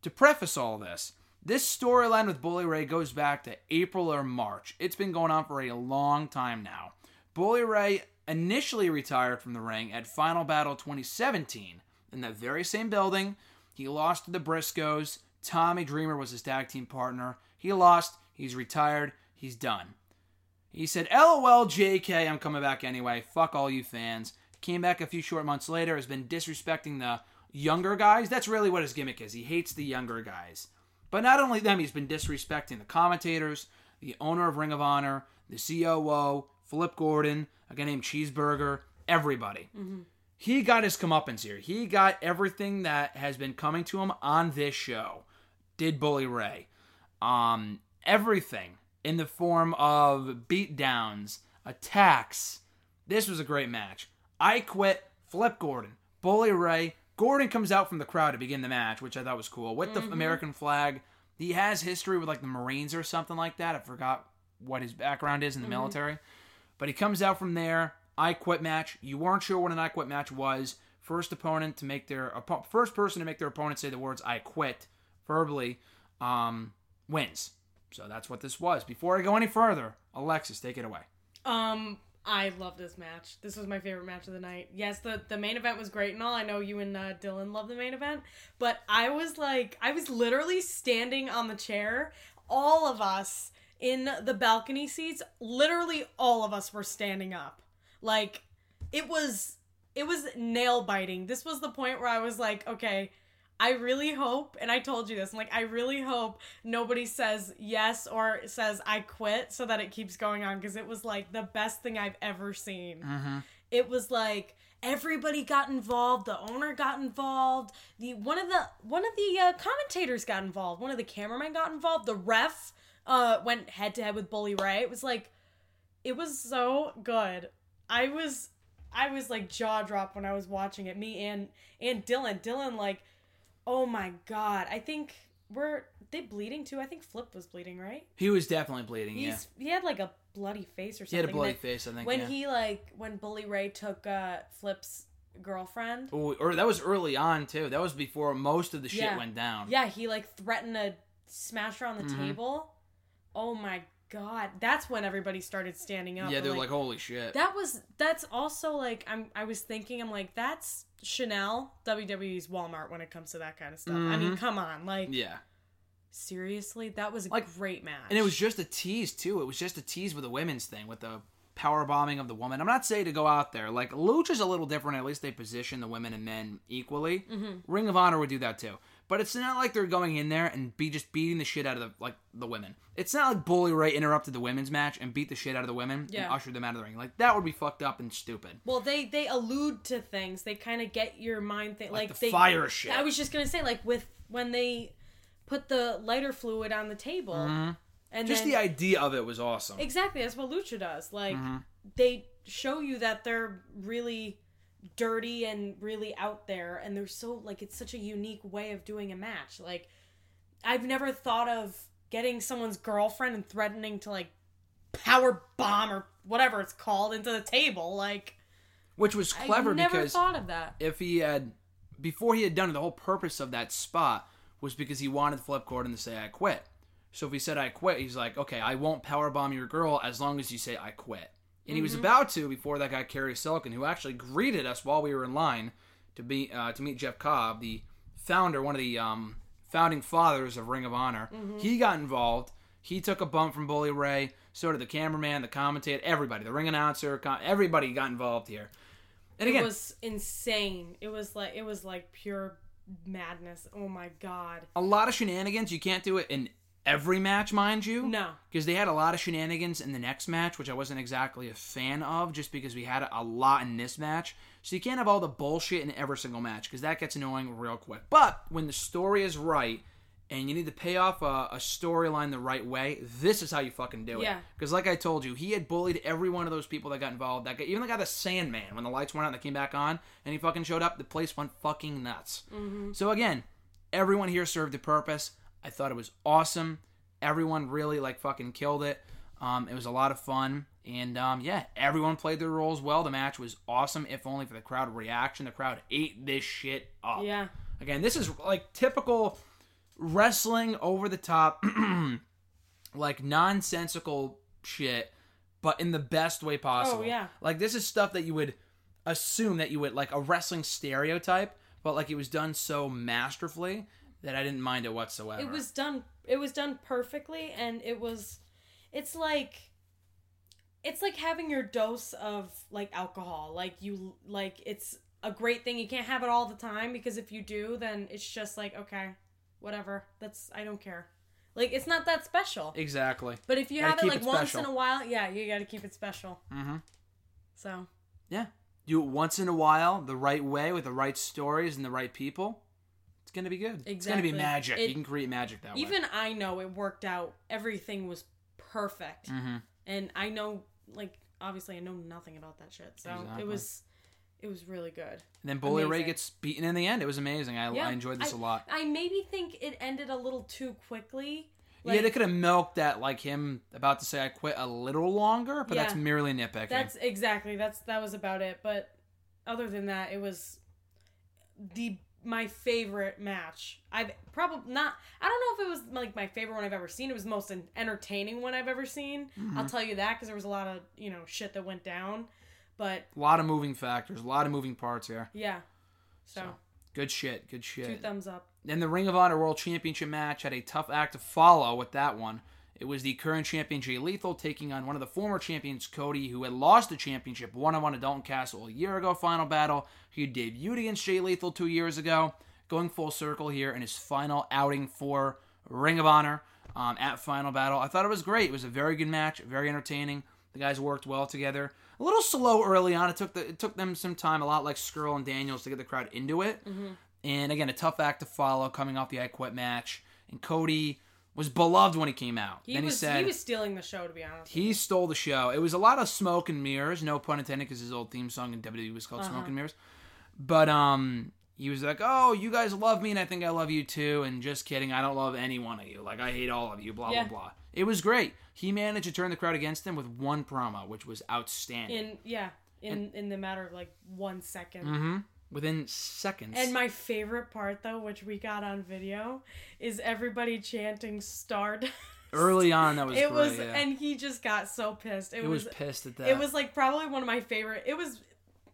To preface all this, this storyline with Bully Ray goes back to April or March. It's been going on for a long time now. Bully Ray initially retired from the ring at Final Battle 2017 in that very same building. He lost to the Briscoes. Tommy Dreamer was his tag team partner. He lost. He's retired. He's done. He said, LOL, JK, I'm coming back anyway. Fuck all you fans. Came back a few short months later, has been disrespecting the younger guys. That's really what his gimmick is. He hates the younger guys. But not only them, he's been disrespecting the commentators, the owner of Ring of Honor, the COO, Flip Gordon, a guy named Cheeseburger, everybody. He got his comeuppance here. He got everything that has been coming to him on this show. Did Bully Ray. Um, everything in the form of beatdowns, attacks. This was a great match. I quit, Flip Gordon, Bully Ray. Gordon comes out from the crowd to begin the match, which I thought was cool. With the American flag. He has history with like the Marines or something like that. I forgot what his background is in the military. But he comes out from there. I quit match. You weren't sure what an I quit match was. First opponent to make their first person to make their opponent say the words I quit verbally um, wins. So that's what this was. Before I go any further, Alexis, take it away. Um, I love this match. This was my favorite match of the night. Yes, the the main event was great and all. I know you and uh, Dylan love the main event, but I was like, I was literally standing on the chair. All of us in the balcony seats, literally all of us were standing up. Like, it was it was nail biting. This was the point where I was like, okay. I really hope, and I told you this, I'm like, I really hope nobody says yes or says I quit so that it keeps going on because it was like the best thing I've ever seen. Mm-hmm. It was like everybody got involved, the owner got involved, the one of the one of the uh, commentators got involved, one of the cameramen got involved, the ref uh went head to head with Bully Ray. It was like it was so good. I was I was like jaw drop when I was watching it. Me and and Dylan, Dylan like oh my god. I think we're they bleeding too. I think Flip was bleeding, right? He was definitely bleeding. He's he had like a bloody face or yeah, he something. had a bloody face. I think. when yeah. he like when Bully Ray took uh Flip's girlfriend. Ooh, or that was early on too. That was before most of the shit Yeah. went down. Yeah, he like threatened to smash her on the Mhm. table. Oh my god, that's when everybody started standing up. yeah, they're like, holy shit. that was that's also like I'm I was thinking I'm like that's Chanel WWE's Walmart when it comes to that kind of stuff. I mean, come on, like yeah. seriously, that was a Like- great match. And it was just a tease too. It was just a tease with the women's thing, with the power bombing of the woman. I'm not saying to go out there. Like Lucha's a little different. At least they position the women and men equally. Mm-hmm. Ring of Honor would do that too. But it's not like they're going in there and be just beating the shit out of the like the women. It's not like Bully Ray interrupted the women's match and beat the shit out of the women Yeah. and ushered them out of the ring. Like that would be fucked up and stupid. Well, they they allude to things. They kind of get your mind think Like like, the they, fire shit. I was just gonna say like with when they put the lighter fluid on the table, and Mm-hmm. Just then the idea of it was awesome. exactly that's what Lucha does. Like Mm-hmm. they show you that they're really dirty and really out there, and they're so like it's such a unique way of doing a match. Like I've never thought of getting someone's girlfriend and threatening to like power bomb or whatever it's called into the table. Like Which was clever I never because thought of that. if he had before he had done it, the whole purpose of that spot was because he wanted Flip Gordon to say I quit. So if he said I quit, he's like, okay, I won't power bomb your girl as long as you say I quit. And he was about to before that guy Cary Silkin, who actually greeted us while we were in line to be uh, to meet Jeff Cobb, the founder, one of the um, founding fathers of Ring of Honor. He got involved. He took a bump from Bully Ray. So did the cameraman, the commentator, everybody, the ring announcer, everybody got involved here. And again, It was insane. It was like it was like pure madness. Oh my god. a lot of shenanigans. You can't do it in every match, mind you. No. Because they had a lot of shenanigans in the next match, which I wasn't exactly a fan of, just because we had a lot in this match. So you can't have all the bullshit in every single match, because that gets annoying real quick. But when the story is right, and you need to pay off a, a storyline the right way, this is how you fucking do it. Yeah. Because like I told you, he had bullied every one of those people that got involved. That guy, even the guy, the Sandman, when the lights went out and they came back on, and he fucking showed up, the place went fucking nuts. Mm-hmm. So again, everyone here served a purpose. I thought it was awesome. Everyone really like fucking killed it. Um, it was a lot of fun, and um, yeah, everyone played their roles well. The match was awesome, if only for the crowd reaction. The crowd ate this shit up. Yeah. Again, this is like typical wrestling over the top, like nonsensical shit, but in the best way possible. Oh, yeah. Like this is stuff that you would assume that you would like a wrestling stereotype, but like it was done so masterfully that I didn't mind it whatsoever. It was done it was done perfectly and it was it's like it's like having your dose of like alcohol. Like you like it's a great thing. You can't have it all the time because if you do, then it's just like okay, whatever. That's I don't care. Like it's not that special. exactly. But if you Gotta have it like it once in a while, yeah, you got to keep it special. Mm-hmm. So Yeah. Do it once in a while, the right way, with the right stories and the right people. It's gonna be good. It's gonna be magic. It- you can create magic that way. even I know it worked out. Everything was perfect. Mm-hmm. and I know like obviously I know nothing about that shit. So Exactly. it was it was really good. And then Bully Ray gets beaten in the end. It was amazing. I, Yeah, I enjoyed this I- a lot. I maybe think it ended a little too quickly. yeah, they could have milked that like him about to say I quit a little longer, but that's merely nitpicking. That's exactly that's that was about it. But other than that, it was the my favorite match. I've probably not. I don't know if it was like my favorite one I've ever seen. It was the most entertaining one I've ever seen. Mm-hmm. I'll tell you that because there was a lot of you know shit that went down. But a lot of moving factors, a lot of moving parts here. yeah, so, So, Good shit. Good shit. two thumbs up. Then the Ring of Honor World Championship match had a tough act to follow with that one. It was the current champion Jay Lethal taking on one of the former champions Cody, who had lost the championship one on one at Dalton Castle a year ago. Final battle. He debuted against Jay Lethal two years ago, going full circle here in his final outing for Ring of Honor um, at Final Battle. I thought it was great. It was a very good match, very entertaining. The guys worked well together. A little slow early on. It took the, it took them some time, a lot like Scurll and Daniels, to get the crowd into it. And again, a tough act to follow coming off the I Quit match. And Cody was beloved when he came out. He then was he said he was stealing the show to be honest. he stole the show. It was a lot of smoke and mirrors, no pun intended, because his old theme song in WWE was called Uh-huh. Smoke and Mirrors. But um, he was like, "Oh, you guys love me, and I think I love you too." And just kidding, I don't love any one of you. Like I hate all of you. Blah Yeah. blah blah. It was great. He managed to turn the crowd against him with one promo, which was outstanding. in yeah in in the matter of like one second. mm-hmm. Within seconds. And my favorite part though, which we got on video, is everybody chanting "Stardust." Early on, that was it great, was, yeah. and he just got so pissed. It, It was was, pissed at that. it was like probably one of my favorite. It was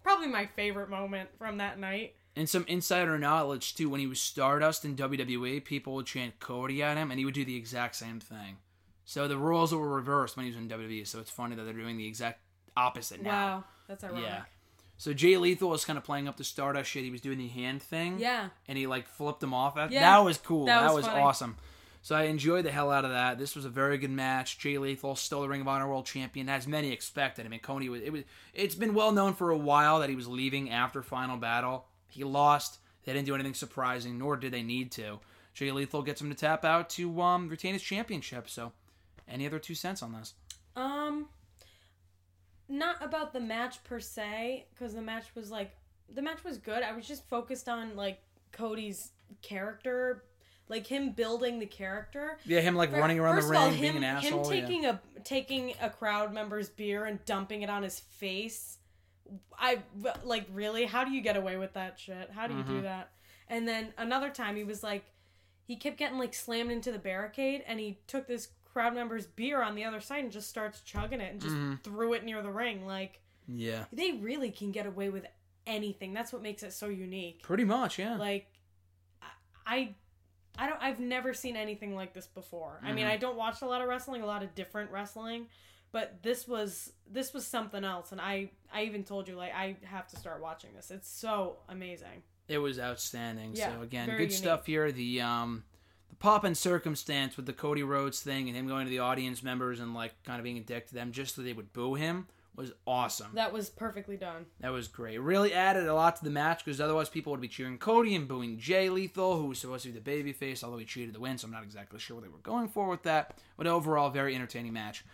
probably my favorite moment from that night. And some insider knowledge too. When he was Stardust in WWE, people would chant Cody at him, and he would do the exact same thing. So the roles were reversed when he was in WWE. So it's funny that they're doing the exact opposite now. Wow, that's ironic. Yeah. So Jay Lethal was kind of playing up the Stardust shit. He was doing the hand thing. Yeah. And he like flipped him off. That, Yeah. that was cool. That That, was was, awesome. So I enjoyed the hell out of that. This was a very good match. Jay Lethal still the Ring of Honor World Champion, as many expected. I mean, Coney was. It was. It's been well known for a while that he was leaving after Final Battle. He lost. They didn't do anything surprising, nor did they need to. Jay Lethal gets him to tap out to um, retain his championship. So, any other two cents on this? Um, not about the match per se, because the match was like the match was good. I was just focused on like Cody's character, like him building the character. Yeah, him like running around the ring, all, being an asshole. Him yeah. taking a taking a crowd member's beer and dumping it on his face. I like really. How do you get away with that shit? How do you Mm-hmm. do that? And then another time he was like, he kept getting like slammed into the barricade, and he took this crowd member's beer on the other side and just starts chugging it and just Mm-hmm. threw it near the ring. Like yeah, they really can get away with anything. That's what makes it so unique. pretty much. Yeah. Like I I don't I've never seen anything like this before. I mean, Mm-hmm. I don't watch a lot of wrestling, a lot of different wrestling, but this was this was something else and I I even told you like I have to start watching this. It's so amazing. It was outstanding. Yeah, so again, good unique. stuff here. The um the pop and circumstance with the Cody Rhodes thing and him going to the audience members and like kind of being a dick to them just so they would boo him was awesome. That was perfectly done. That was great. It really added a lot to the match because otherwise people would be cheering Cody and booing Jay Lethal, who was supposed to be the babyface, although he cheated to win, so I'm not exactly sure what they were going for with that. But overall, very entertaining match.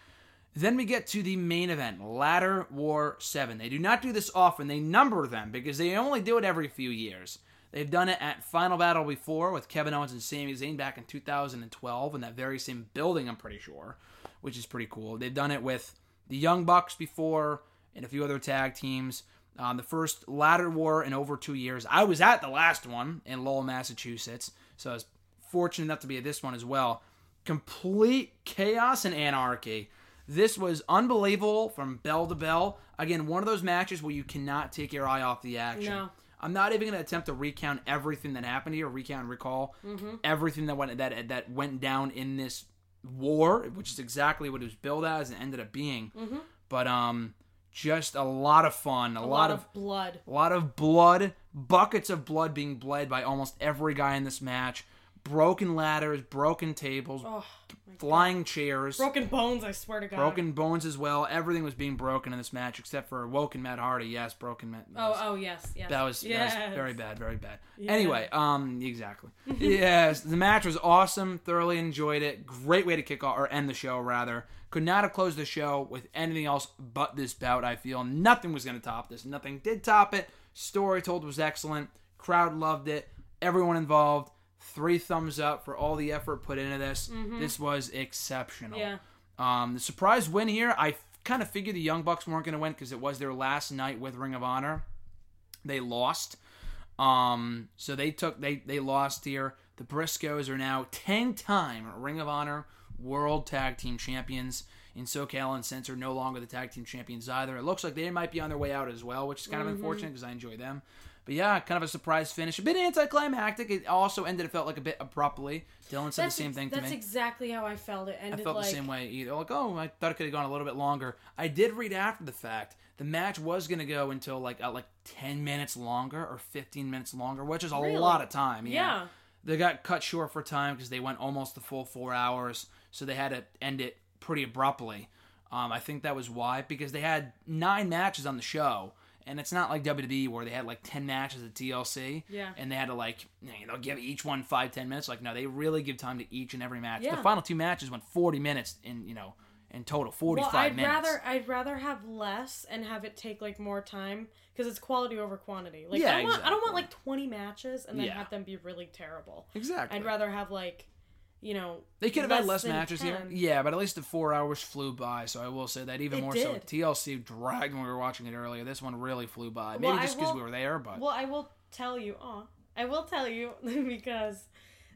Then we get to the main event, Ladder War 7. They do not do this often. They number them because they only do it every few years. They've done it at Final Battle before with Kevin Owens and Sami Zayn back in 2012 in that very same building, I'm pretty sure, which is pretty cool. They've done it with the Young Bucks before and a few other tag teams. Um, the first ladder war in over two years. I was at the last one in Lowell, Massachusetts, so I was fortunate enough to be at this one as well. Complete chaos and anarchy. This was unbelievable from bell to bell. Again, one of those matches where you cannot take your eye off the action. No. I'm not even going to attempt to recount everything that happened here, recount and recall everything that went that that went down in this war, which is exactly what it was billed as and ended up being. But um, just a lot of fun, a, A lot, of, of blood. a lot of blood, buckets of blood being bled by almost every guy in this match. Broken ladders, broken tables, Oh, flying chairs, broken bones, I swear to God. broken bones as well. Everything was being broken in this match except for Woken Matt Hardy. Yes, broken Matt. Oh, was- oh yes, yes. that was, yes. that was very bad, very bad. Yeah. Anyway, um, exactly. yes, the match was awesome. Thoroughly enjoyed it. Great way to kick off or end the show, rather. Could not have closed the show with anything else but this bout. I feel nothing was going to top this. Nothing did top it. Story told was excellent. Crowd loved it. Everyone involved. Three thumbs up for all the effort put into this. This was exceptional. Yeah. Um, the surprise win here, I kind of figured the Young Bucks weren't going to win because it was their last night with Ring of Honor. They lost. Um, so they took they they lost here. The Briscoes are now ten-time Ring of Honor World Tag Team Champions. In SoCal and Sense are no longer the tag team champions either. It looks like they might be on their way out as well, which is kind of unfortunate because I enjoy them. But yeah, kind of a surprise finish. A bit anticlimactic. It also ended. It felt like a bit abruptly. Dylan said That's the same ex- thing to That's me. exactly how I felt. It ended. I felt like the same way either. Like, oh, I thought it could have gone a little bit longer. I did read after the fact the match was going to go until like uh, like ten minutes longer or fifteen minutes longer, which is a Really? lot of time. Yeah. Yeah. They got cut short for time because they went almost the full four hours, so they had to end it pretty abruptly. Um, I think that was why because they had nine matches on the show. And it's not like WWE where they had like ten matches at TLC, Yeah. and they had to like you know give each one five ten minutes. Like no, they really give time to each and every match. Yeah. The final two matches went forty minutes in you know in total forty Well, I'd minutes. rather I'd rather have less and have it take like more time because it's quality over quantity. Like Yeah, I don't want I don't want like twenty matches and then Yeah. have them be really terrible. exactly. I'd rather have like, you know, They could have had less matches here. Yeah, but at least the four hours flew by. So I will say that even It more so. TLC dragged when we were watching it earlier. This one really flew by. Maybe Well, just because we were there, but Well, I will tell you. Oh, I will tell you because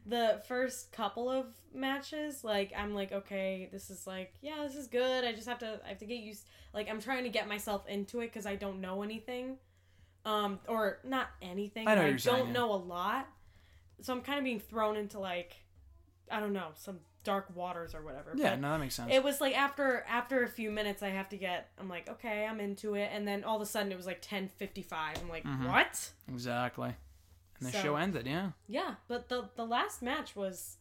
the first couple of matches, like I'm like, okay, this is like, yeah, this is good. I just have to, I have to get used. Like I'm trying to get myself into it because I don't know anything, um, or not anything. I know but what you're saying, don't yeah. know a lot, so I'm kind of being thrown into like, I don't know, some dark waters or whatever. Yeah, But no, that makes sense. it was like after after a few minutes, I have to get. I'm like, okay, I'm into it, and then all of a sudden it was like 10:55. I'm like, Mhm. what? exactly. And the So- show ended, yeah. Yeah, but the the last match was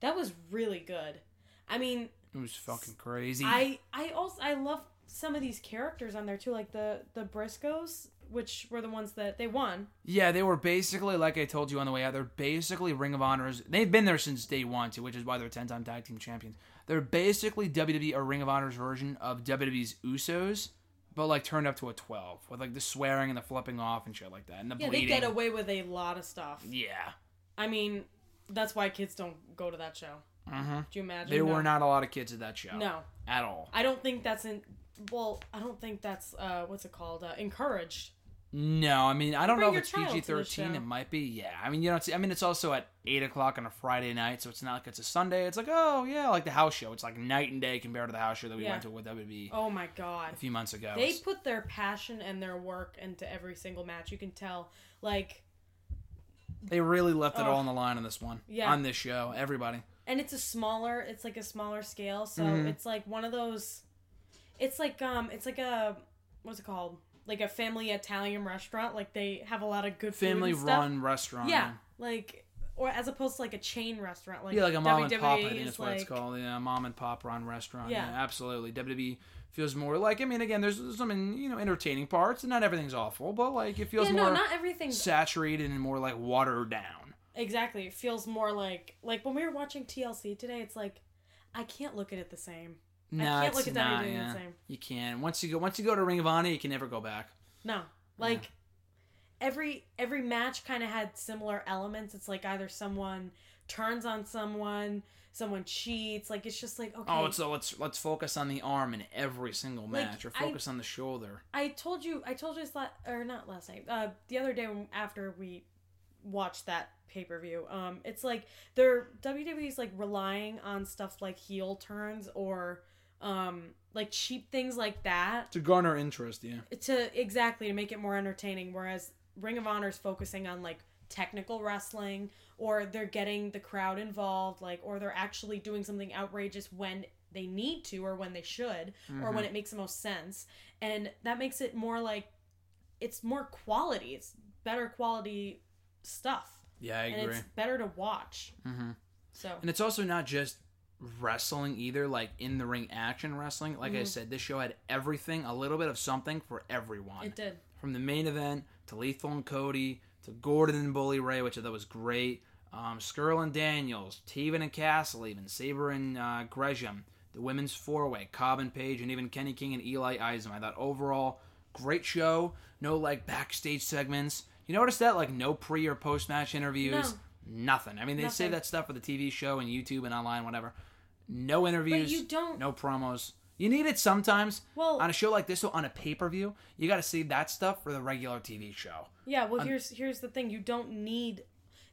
that was really good. I mean, It was fucking crazy. I I also I love some of these characters on there too, like the the Briscoes, which were the ones that they won. Yeah, they were basically like I told you on the way out. They're basically Ring of Honors. They've been there since day one too, which is why they're ten-time tag team champions. They're basically WWE or Ring of Honors version of WWE's Usos, but like turned up to a twelve with like the swearing and the flipping off and shit like that, and the Yeah, bleeding. they get away with a lot of stuff. Yeah. I mean, that's why kids don't go to that show. Mm-hmm. Do you imagine? There No. were not a lot of kids at that show. No, At all. I don't think that's in. Well, I don't think that's uh, what's it called? Uh, encouraged. No, I mean I don't Bring know if it's PG thirteen. It might be. Yeah, I mean you don't see. I mean it's also at eight o'clock on a Friday night, so it's not like it's a Sunday. It's like oh yeah, like the house show. It's like night and day compared to the house show that we Yeah. went to with WWE Oh my god. a few months ago. They put their passion and their work into every single match. You can tell. Like, They really left it all on the line on this one. Yeah. On this show, everybody. and it's a smaller. It's like a smaller scale, so Mhm. it's like one of those. It's like um, it's like a what's it called? Like a family Italian restaurant. Like they have a lot of good food Family run restaurant. Yeah, like or as opposed to like a chain restaurant. Like yeah, like a mom and pop. I think that's what it's called. Yeah, mom and pop run restaurant. Yeah, Yeah. absolutely. WWE feels more like. I mean, again, there's some you know entertaining parts, and not everything's awful, but like it feels Yeah, more no, not everything's saturated and more like watered down. exactly. It feels more like like when we were watching TLC today. It's like I can't look at it the same. No, can't it's look at not. The yeah. same. You can. Once you go, once you go to Ring of Honor, you can never go back. No, like every every match kind of had similar elements. It's like either someone turns on someone, someone cheats. Like it's just like okay. Oh, so let's let's focus on the arm in every single Like, match, or I- focus on the shoulder. I told you, I told you this la- or not last night. Uh, the other day when, after we watched that pay per view. Um, it's like they're WWE's like relying on stuff like heel turns or um like cheap things like that. To garner interest, yeah. to exactly to make it more entertaining whereas ring of honor is focusing on like technical wrestling or they're getting the crowd involved like or they're actually doing something outrageous when they need to or when they should or when it makes the most sense. And that makes it more like it's more quality it's better quality stuff. Yeah, I and agree. it's better to watch. Hmm so. And it's also not just wrestling either, like in the ring action wrestling. Like I Mhm. said, this show had everything, a little bit of something for everyone. it did From the main event to Lethal and Cody to Gordon and Bully Ray, which I thought was great. Um, Scurll and Daniels, Taven and Castle, even Sabre and uh, Gresham, the women's four way, Cobb and Page, and even Kenny King and Eli Isom. I thought overall, great show. No like backstage segments. You notice that like no pre or post match interviews. No. Nothing. I mean, they say that stuff for the TV show and YouTube and online, whatever. No interviews. But you don't- No promos. You need it sometimes well on a show like this, so on a pay per view, you got to see that stuff for the regular TV show. Yeah, well, Un- here's here's the thing: you don't need.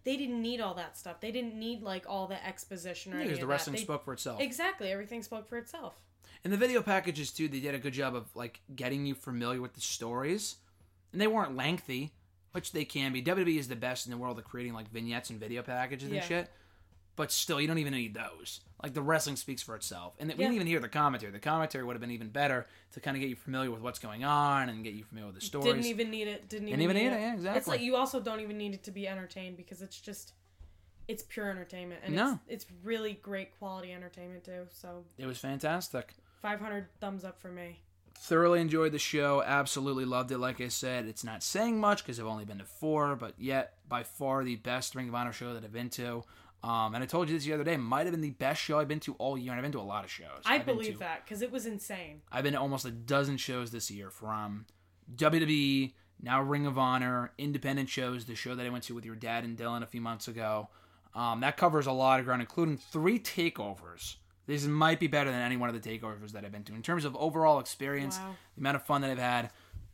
They didn't need all that stuff. They didn't need like all the exposition or Because the wrestling They- spoke for itself. Exactly, everything spoke for itself. And the video packages too, they did a good job of like getting you familiar with the stories, and they weren't lengthy, which they can be. WWE is the best in the world at creating like vignettes and video packages Yeah. and shit. But still, you don't even need those. Like the wrestling speaks for itself, and we Yeah. didn't even hear the commentary. The commentary would have been even better to kind of get you familiar with what's going on and get you familiar with the stories. Didn't even need it. Didn't even, even need it, yeah, exactly. It's like you also don't even need it to be entertained because it's just, it's pure entertainment and No. it's it's really great quality entertainment too. So it was fantastic. 500 thumbs up for me. Thoroughly enjoyed the show absolutely loved it. Like i said it's not saying much because i've only been to four but yet by far the best ring of honor show that i've been to. Um, and i told you this the other day might have been the best show i've been to all year and i've been to a lot of shows. I I've believe to- that because it was insane. i've been to almost a dozen shows this year from wwe now ring of honor independent shows the show that i went to with your dad and dylan a few months ago. Um, that covers a lot of ground including three takeovers this might be better than any one of the takeovers that i've been to in terms of overall experience Wow. the amount of fun that I've had.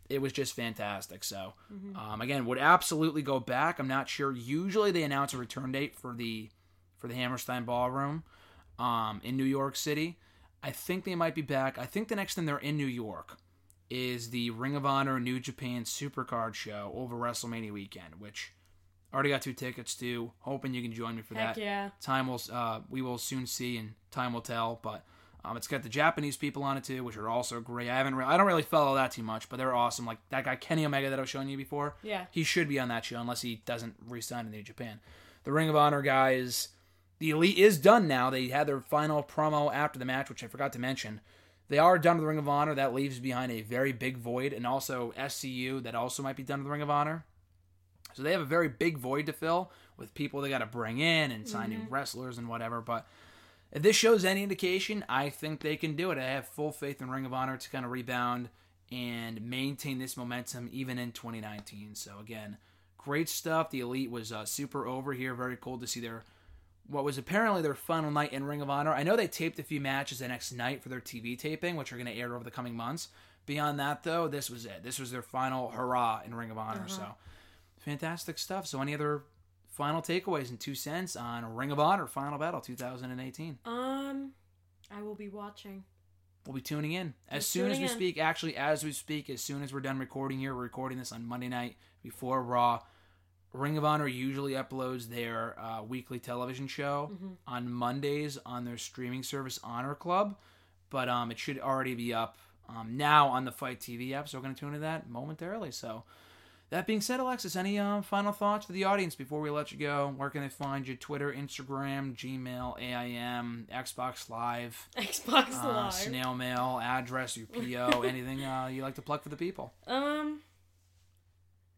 it was just fantastic. So, um, again, would absolutely go back. I'm not sure. Usually they announce a return date for the for the Hammerstein Ballroom um, in New York City. I think they might be back. I think the next time they're in New York is the Ring of Honor New Japan Supercard show over WrestleMania weekend, which already got two tickets too. Hoping you can join me for Heck that. yeah. Time will uh, we will soon see, and time will tell. But um, it's got the Japanese people on it too, which are also great. I haven't, re- I don't really follow that too much, but they're awesome. Like that guy Kenny Omega that I was showing you before. Yeah. he should be on that show unless he doesn't resign in New Japan. The Ring of Honor guys, the Elite is done now. They had their final promo after the match, which I forgot to mention. They are done with the Ring of Honor. That leaves behind a very big void, and also SCU that also might be done with the Ring of Honor. So they have a very big void to fill with people they got to bring in and sign new wrestlers and whatever. But if this shows any indication, I think they can do it. I have full faith in Ring of Honor to kind of rebound and maintain this momentum even in 2019. So again, great stuff. The Elite was uh, super over here. Very cool to see their what was apparently their final night in Ring of Honor. I know they taped a few matches the next night for their TV taping, which are going to air over the coming months. Beyond that, though, this was it. This was their final hurrah in Ring of Honor. So fantastic stuff. So any other final takeaways and two cents on Ring of Honor Final Battle 2018? Um, I will be watching. We'll be tuning in as soon as we in. speak. Actually, as we speak, as soon as we're done recording here, we're recording this on Monday night before Raw. Ring of Honor usually uploads their uh, weekly television show Mm-hmm. on Mondays on their streaming service Honor Club, but um, it should already be up um, now on the FITE TV app. So we're going to tune into that momentarily. So that being said, Alexis, any um, final thoughts for the audience before we let you go? Where can they find you? Twitter, Instagram, Gmail, AIM, Xbox Live Xbox uh, Live. snail mail, address, your PO, anything uh, you like to plug for the people. Um,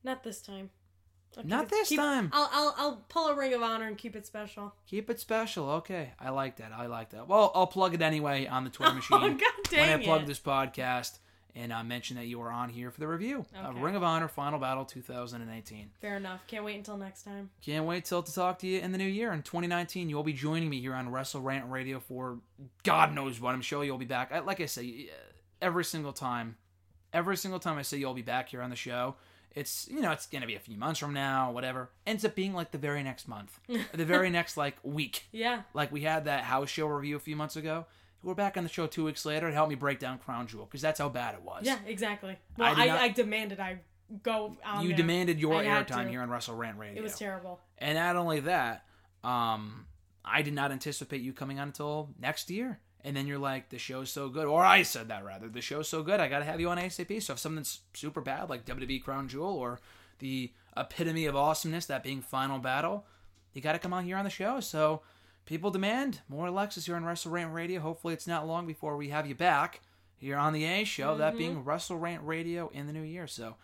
not this time. I'll Not this keep- time. I'll I'll I'll pull a Ring of Honor and keep it special. Keep it special. Okay, I like that. I like that. Well, I'll plug it anyway on the Twitter machine Oh God when I dang plug it! this podcast and uh, mention that you are on here for the review of Ring of Honor Final Battle 2018. Fair enough. Can't wait until next time. Can't wait till to talk to you in the new year in 2019. You'll be joining me here on Wrestle Rant Radio for God knows what. I'm sure you'll be back. I, like I say, every single time, every single time I say you'll be back here on the show, it's you know it's gonna be a few months from now, whatever. Ends up being like the very next month, the very next like week. Yeah. Like we had that house show review a few months ago. We're back on the show two weeks later to help me break down Crown Jewel because that's how bad it was. Yeah. Exactly. I Well, did I, not- I, demanded I go on you there. demanded your airtime here on Wrestle Rant Radio. It was terrible. And not only that, um, I did not anticipate you coming on until next year. And then you're like, the show's so good, or I said that rather, the show's so good, I got to have you on ASAP. So if something's super bad, like WWE Crown Jewel, or the epitome of awesomeness, that being Final Battle, you got to come on here on the show. So people demand more Alexis here on Wrestle Rant Radio. Hopefully, it's not long before we have you back here on the A show, that mm-hmm. being Wrestle Rant Radio in the new year. So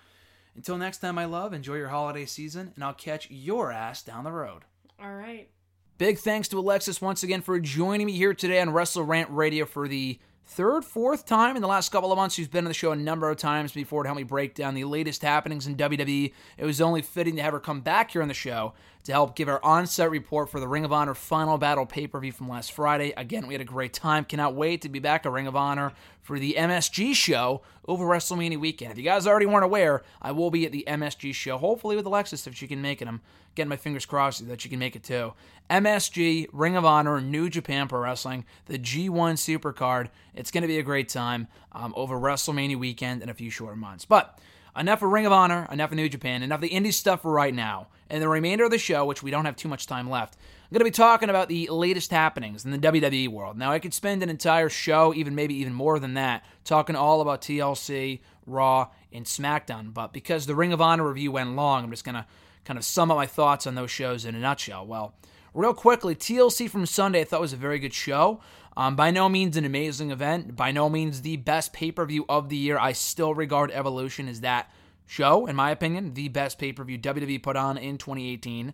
until next time, my love, enjoy your holiday season, and I'll catch your ass down the road. All right. Big thanks to Alexis once again for joining me here today on Wrestle Rant Radio for the third, fourth time in the last couple of months. She's been on the show a number of times before to help me break down the latest happenings in WWE. It was only fitting to have her come back here on the show to help give our on-site report for the Ring of Honor Final Battle pay-per-view from last Friday. Again, we had a great time. Cannot wait to be back at Ring of Honor for the MSG show over WrestleMania weekend. If you guys already weren't aware, I will be at the MSG show, hopefully with Alexis if she can make it. I'm getting my fingers crossed that she can make it too. MSG, Ring of Honor, New Japan Pro Wrestling, the G1 Supercard. It's going to be a great time um, over WrestleMania weekend in a few short months. But enough of Ring of Honor, enough of New Japan, enough of the indie stuff for right now. And the remainder of the show, which we don't have too much time left, I'm going to be talking about the latest happenings in the WWE world. Now, I could spend an entire show, even maybe even more than that, talking all about TLC, Raw, and SmackDown. But because the Ring of Honor review went long, I'm just going to kind of sum up my thoughts on those shows in a nutshell. Well, real quickly, TLC from Sunday I thought was a very good show. Um, by no means an amazing event. By no means the best pay per view of the year. I still regard Evolution as that show, in my opinion, the best pay per view WWE put on in 2018.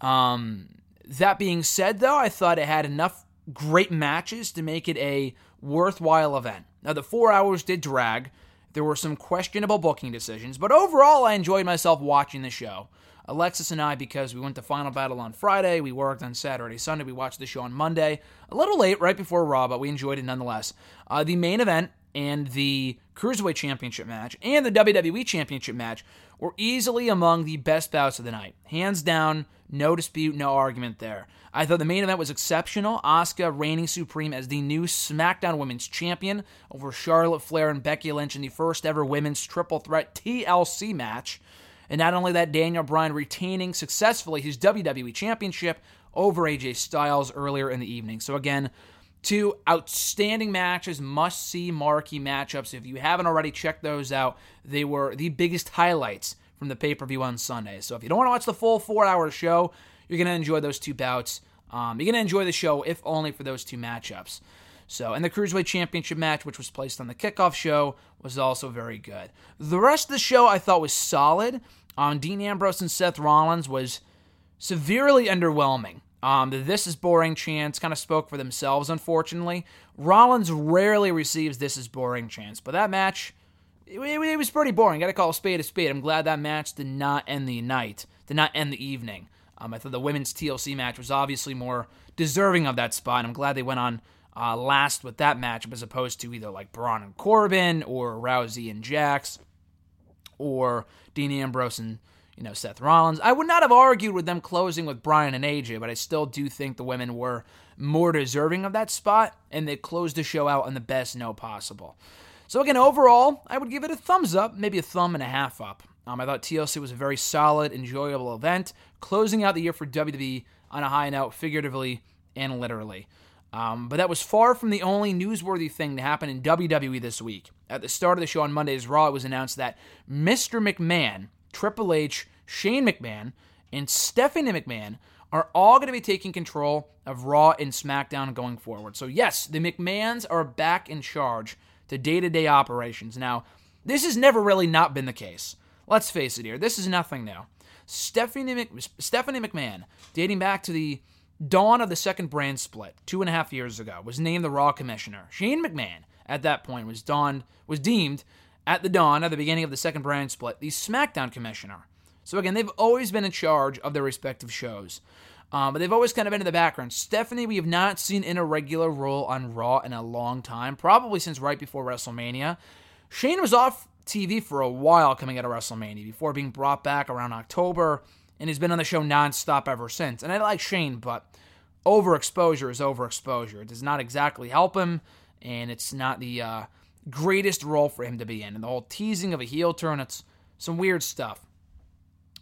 Um, that being said, though, I thought it had enough great matches to make it a worthwhile event. Now, the four hours did drag. There were some questionable booking decisions, but overall, I enjoyed myself watching the show. Alexis and I, because we went to Final Battle on Friday, we worked on Saturday, Sunday, we watched the show on Monday. A little late, right before Raw, but we enjoyed it nonetheless. Uh, the main event, and the Cruiserweight Championship match and the WWE Championship match were easily among the best bouts of the night. Hands down, no dispute, no argument there. I thought the main event was exceptional. Asuka reigning supreme as the new SmackDown Women's Champion over Charlotte Flair and Becky Lynch in the first ever women's triple threat TLC match. And not only that, Daniel Bryan retaining successfully his WWE Championship over AJ Styles earlier in the evening. So, again, two outstanding matches, must see marquee matchups. If you haven't already checked those out, they were the biggest highlights from the pay per view on Sunday. So, if you don't want to watch the full four hour show, you're going to enjoy those two bouts. Um, you're going to enjoy the show, if only for those two matchups. So, and the Cruiserweight Championship match, which was placed on the kickoff show, was also very good. The rest of the show I thought was solid. Um, Dean Ambrose and Seth Rollins was severely underwhelming. Um, the This is Boring chants kind of spoke for themselves, unfortunately. Rollins rarely receives This is Boring chants, but that match, it, it was pretty boring. Got to call a spade a spade. I'm glad that match did not end the night, did not end the evening. Um, I thought the women's TLC match was obviously more deserving of that spot. I'm glad they went on uh, last with that matchup as opposed to either like Braun and Corbin or Rousey and Jax or Dean Ambrose and you know Seth Rollins. I would not have argued with them closing with Bryan and AJ, but I still do think the women were more deserving of that spot, and they closed the show out on the best note possible. So again, overall, I would give it a thumbs up, maybe a thumb and a half up. Um, I thought TLC was a very solid, enjoyable event, closing out the year for WWE on a high note, figuratively and literally. Um, but that was far from the only newsworthy thing to happen in WWE this week. At the start of the show on Monday's Raw, it was announced that Mr. McMahon, Triple H, Shane McMahon, and Stephanie McMahon are all going to be taking control of Raw and SmackDown going forward. So, yes, the McMahons are back in charge to day to day operations. Now, this has never really not been the case. Let's face it here, this is nothing new. Stephanie, Mc, Stephanie McMahon, dating back to the dawn of the second brand split two and a half years ago, was named the Raw Commissioner. Shane McMahon, at that point, was dawned was deemed at the dawn at the beginning of the second brand split the SmackDown Commissioner. So again, they've always been in charge of their respective shows. Um, but they've always kind of been in the background. Stephanie, we have not seen in a regular role on Raw in a long time, probably since right before WrestleMania. Shane was off TV for a while coming out of WrestleMania before being brought back around October, and he's been on the show nonstop ever since. And I like Shane, but overexposure is overexposure. It does not exactly help him, and it's not the uh, greatest role for him to be in. And the whole teasing of a heel turn, it's some weird stuff.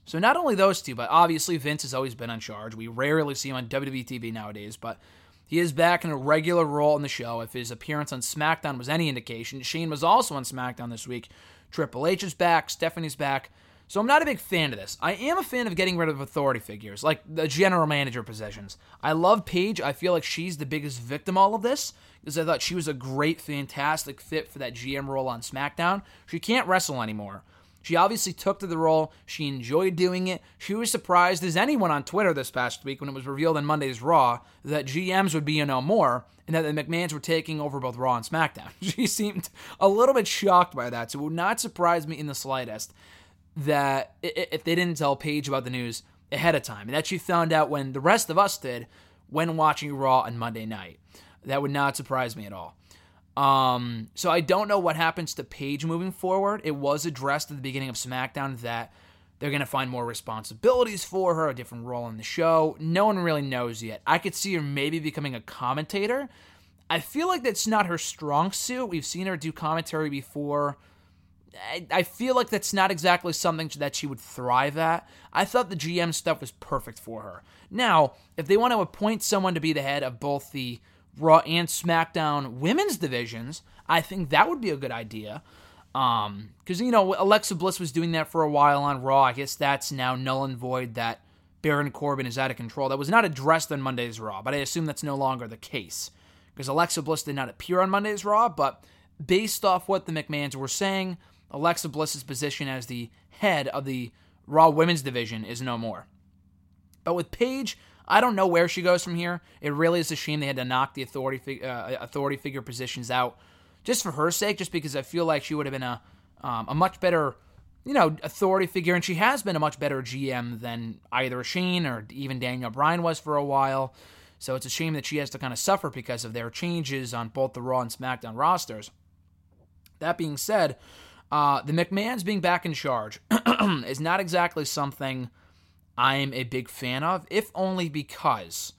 So not only those two, but obviously Vince has always been on charge. We rarely see him on WWE TV nowadays, but he is back in a regular role in the show. If his appearance on SmackDown was any indication, Shane was also on SmackDown this week. Triple H is back, Stephanie's back. So I'm not a big fan of this. I am a fan of getting rid of authority figures, like the general manager positions. I love Paige. I feel like she's the biggest victim all of this because I thought she was a great, fantastic fit for that GM role on SmackDown. She can't wrestle anymore. She obviously took to the role. She enjoyed doing it. She was surprised as anyone on Twitter this past week when it was revealed on Monday's Raw that GMs would be a no more and that the McMahons were taking over both Raw and SmackDown. She seemed a little bit shocked by that, so it would not surprise me in the slightest that if they didn't tell Paige about the news ahead of time, and that she found out when the rest of us did when watching Raw on Monday night. That would not surprise me at all. Um, so I don't know what happens to Paige moving forward. It was addressed at the beginning of SmackDown that they're going to find more responsibilities for her, a different role in the show. No one really knows yet. I could see her maybe becoming a commentator. I feel like that's not her strong suit. We've seen her do commentary before. I, I feel like that's not exactly something that she would thrive at. I thought the GM stuff was perfect for her. Now, if they want to appoint someone to be the head of both the Raw and SmackDown women's divisions, I think that would be a good idea. Um, because you know Alexa Bliss was doing that for a while on Raw. I guess that's now null and void. That Baron Corbin is out of control. That was not addressed on Monday's Raw, but I assume that's no longer the case because Alexa Bliss did not appear on Monday's Raw. But based off what the McMahons were saying, Alexa Bliss's position as the head of the Raw Women's Division is no more. But with Paige, I don't know where she goes from here. It really is a shame they had to knock the authority fig- uh, authority figure positions out, just for her sake. Just because I feel like she would have been a um, a much better, you know, authority figure, and she has been a much better GM than either Shane or even Daniel Bryan was for a while. So it's a shame that she has to kind of suffer because of their changes on both the Raw and SmackDown rosters. That being said, uh, the McMahons being back in charge is not exactly something I'm a big fan of, if only because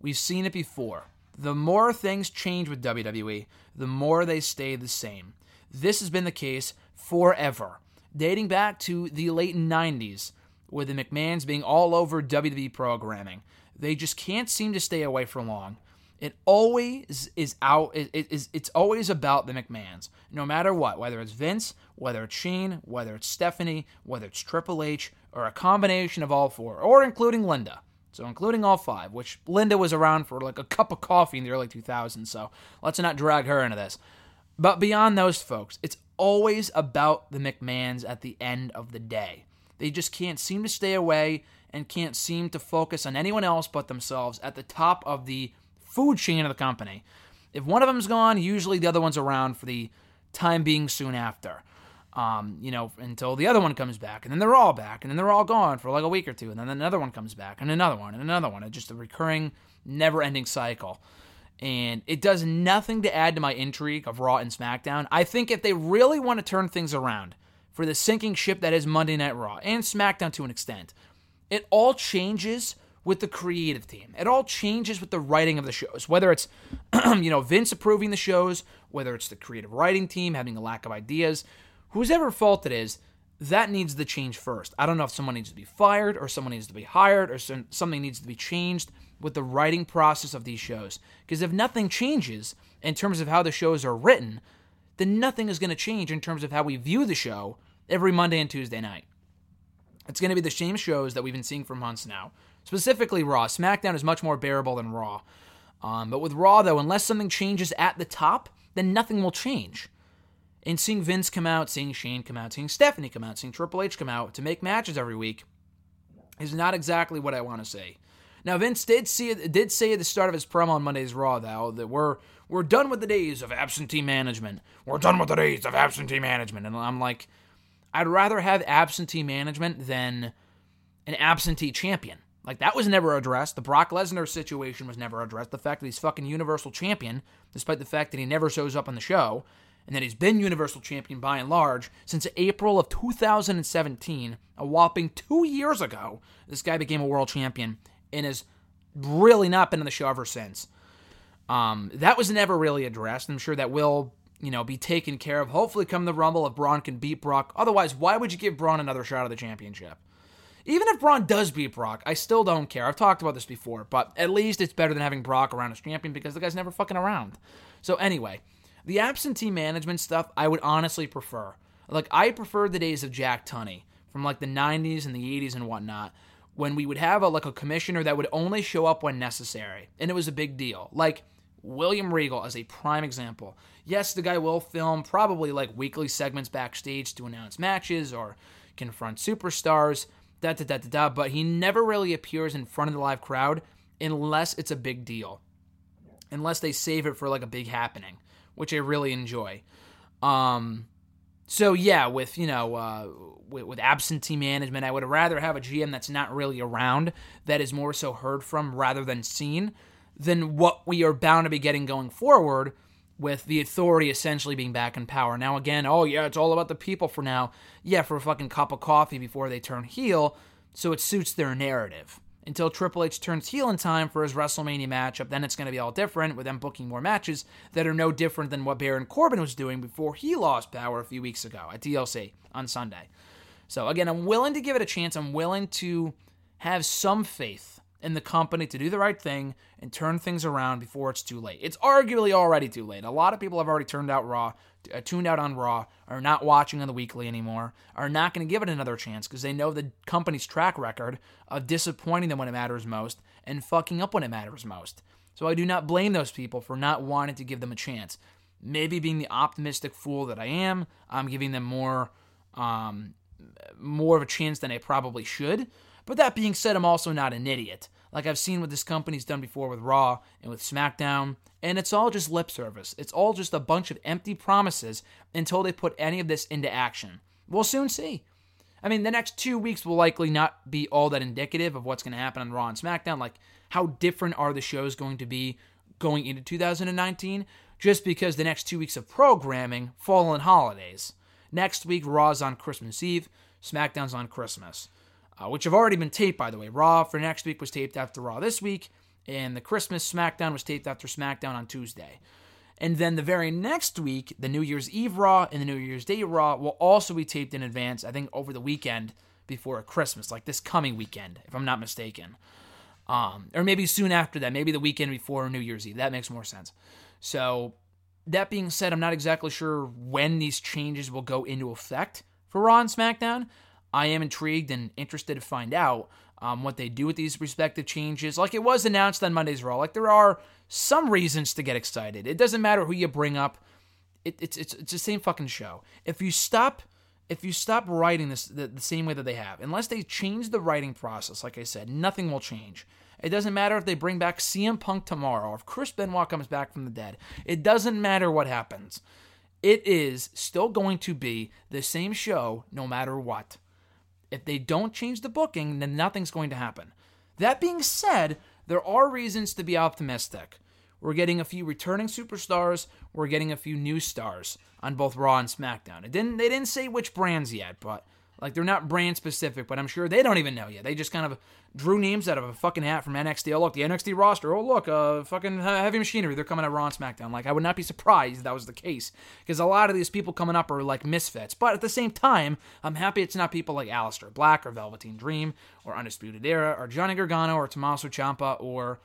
we've seen it before. The more things change with WWE, the more they stay the same. This has been the case forever, dating back to the late 90s, with the McMahons being all over WWE programming. They just can't seem to stay away for long. It always is out. It is. It's always about the McMahons, no matter what. Whether it's Vince, whether it's Shane, whether it's Stephanie, whether it's Triple H, or a combination of all four, or including Linda. So including all five, which Linda was around for like a cup of coffee in the early 2000s. So let's not drag her into this. But beyond those folks, it's always about the McMahons at the end of the day. They just can't seem to stay away and can't seem to focus on anyone else but themselves at the top of the food chain of the company. If one of them's gone, usually the other one's around for the time being soon after. Um, you know, until the other one comes back, and then they're all back, and then they're all gone for like a week or two, and then another one comes back, and another one, and another one. It's just a recurring, never ending cycle. And it does nothing to add to my intrigue of Raw and SmackDown. I think if they really want to turn things around for the sinking ship that is Monday Night Raw and SmackDown to an extent, it all changes with the creative team. It all changes with the writing of the shows. Whether it's you know Vince approving the shows, whether it's the creative writing team having a lack of ideas, whoever fault it is, that needs to change first. I don't know if someone needs to be fired or someone needs to be hired or something needs to be changed with the writing process of these shows. Because if nothing changes in terms of how the shows are written, then nothing is going to change in terms of how we view the show every Monday and Tuesday night. It's going to be the same shows that we've been seeing for months now. Specifically, Raw. SmackDown is much more bearable than Raw. Um, but with Raw, though, unless something changes at the top, then nothing will change. And seeing Vince come out, seeing Shane come out, seeing Stephanie come out, seeing Triple H come out to make matches every week is not exactly what I want to say. Now, Vince did see did say at the start of his promo on Monday's Raw, though, that we're we're done with the days of absentee management. We're done with the days of absentee management, and I'm like, I'd rather have absentee management than an absentee champion. Like that was never addressed. The Brock Lesnar situation was never addressed. The fact that he's fucking Universal Champion, despite the fact that he never shows up on the show, and that he's been Universal Champion by and large since April of 2017, a whopping two years ago. This guy became a world champion and has really not been on the show ever since. Um, that was never really addressed. I'm sure that will, you know, be taken care of. Hopefully, come the Rumble if Braun can beat Brock. Otherwise, why would you give Braun another shot at the championship? Even if Braun does beat Brock, I still don't care. I've talked about this before, but at least it's better than having Brock around as champion because the guy's never fucking around. So anyway, the absentee management stuff I would honestly prefer. Like I prefer the days of Jack Tunney from like the 90s and the 80s and whatnot, when we would have a like a commissioner that would only show up when necessary, and it was a big deal. Like William Regal as a prime example. Yes, the guy will film probably like weekly segments backstage to announce matches or confront superstars da da da da da, but he never really appears in front of the live crowd unless it's a big deal. Unless they save it for like a big happening, which I really enjoy. Um so yeah, with you know, uh, with, with, absentee management, I would rather have a GM that's not really around, that is more so heard from rather than seen, than what we are bound to be getting going forward, with the authority essentially being back in power. Now, again, oh yeah, it's all about the people for now. Yeah, for a fucking cup of coffee before they turn heel, so it suits their narrative. Until Triple H turns heel in time for his WrestleMania matchup, then it's going to be all different with them booking more matches that are no different than what Baron Corbin was doing before he lost power a few weeks ago at TLC on Sunday. So, again, I'm willing to give it a chance. I'm willing to have some faith in the company to do the right thing and turn things around before it's too late. It's arguably already too late. A lot of people have already turned out Raw, uh, tuned out on Raw, are not watching on the weekly anymore, are not going to give it another chance because they know the company's track record of disappointing them when it matters most and fucking up when it matters most. So I do not blame those people for not wanting to give them a chance. Maybe being the optimistic fool that I am, I'm giving them more um, more of a chance than I probably should. But that being said, I'm also not an idiot. Like I've seen what this company's done before with Raw and with SmackDown, and it's all just lip service. It's all just a bunch of empty promises until they put any of this into action. We'll soon see. I mean, the next two weeks will likely not be all that indicative of what's going to happen on Raw and SmackDown. Like, how different are the shows going to be going into 2019? just because the next two weeks of programming fall on holidays. Next week, Raw's on Christmas Eve, SmackDown's on Christmas, uh, which have already been taped, by the way. Raw for next week was taped after Raw this week, and the Christmas SmackDown was taped after SmackDown on Tuesday. And then the very next week, the New Year's Eve Raw and the New Year's Day Raw will also be taped in advance, I think over the weekend before Christmas, like this coming weekend, if I'm not mistaken. Um, or maybe soon after that, maybe the weekend before New Year's Eve. That makes more sense. So, that being said, I'm not exactly sure when these changes will go into effect for Raw and SmackDown. I am intrigued and interested to find out um, what they do with these respective changes. Like it was announced on Monday's Raw. Like there are some reasons to get excited. It doesn't matter who you bring up. It, it's it's it's the same fucking show. If you stop if you stop writing this the, the same way that they have, unless they change the writing process, like I said, nothing will change. It doesn't matter if they bring back CM Punk tomorrow or if Chris Benoit comes back from the dead. It doesn't matter what happens. It is still going to be the same show no matter what. If they don't change the booking, then nothing's going to happen. That being said, there are reasons to be optimistic. We're getting a few returning superstars, we're getting a few new stars on both Raw and SmackDown. It didn't they didn't say which brands yet, but like they're not brand specific, but I'm sure they don't even know yet. They just kind of drew names out of a fucking hat from NXT. Oh look, the NXT roster. Oh look, uh, fucking heavy machinery. They're coming at Raw and SmackDown. Like I would not be surprised that was the case because a lot of these people coming up are like misfits. But at the same time, I'm happy it's not people like Aleister Black or Velveteen Dream or Undisputed Era or Johnny Gargano or Tommaso Ciampa or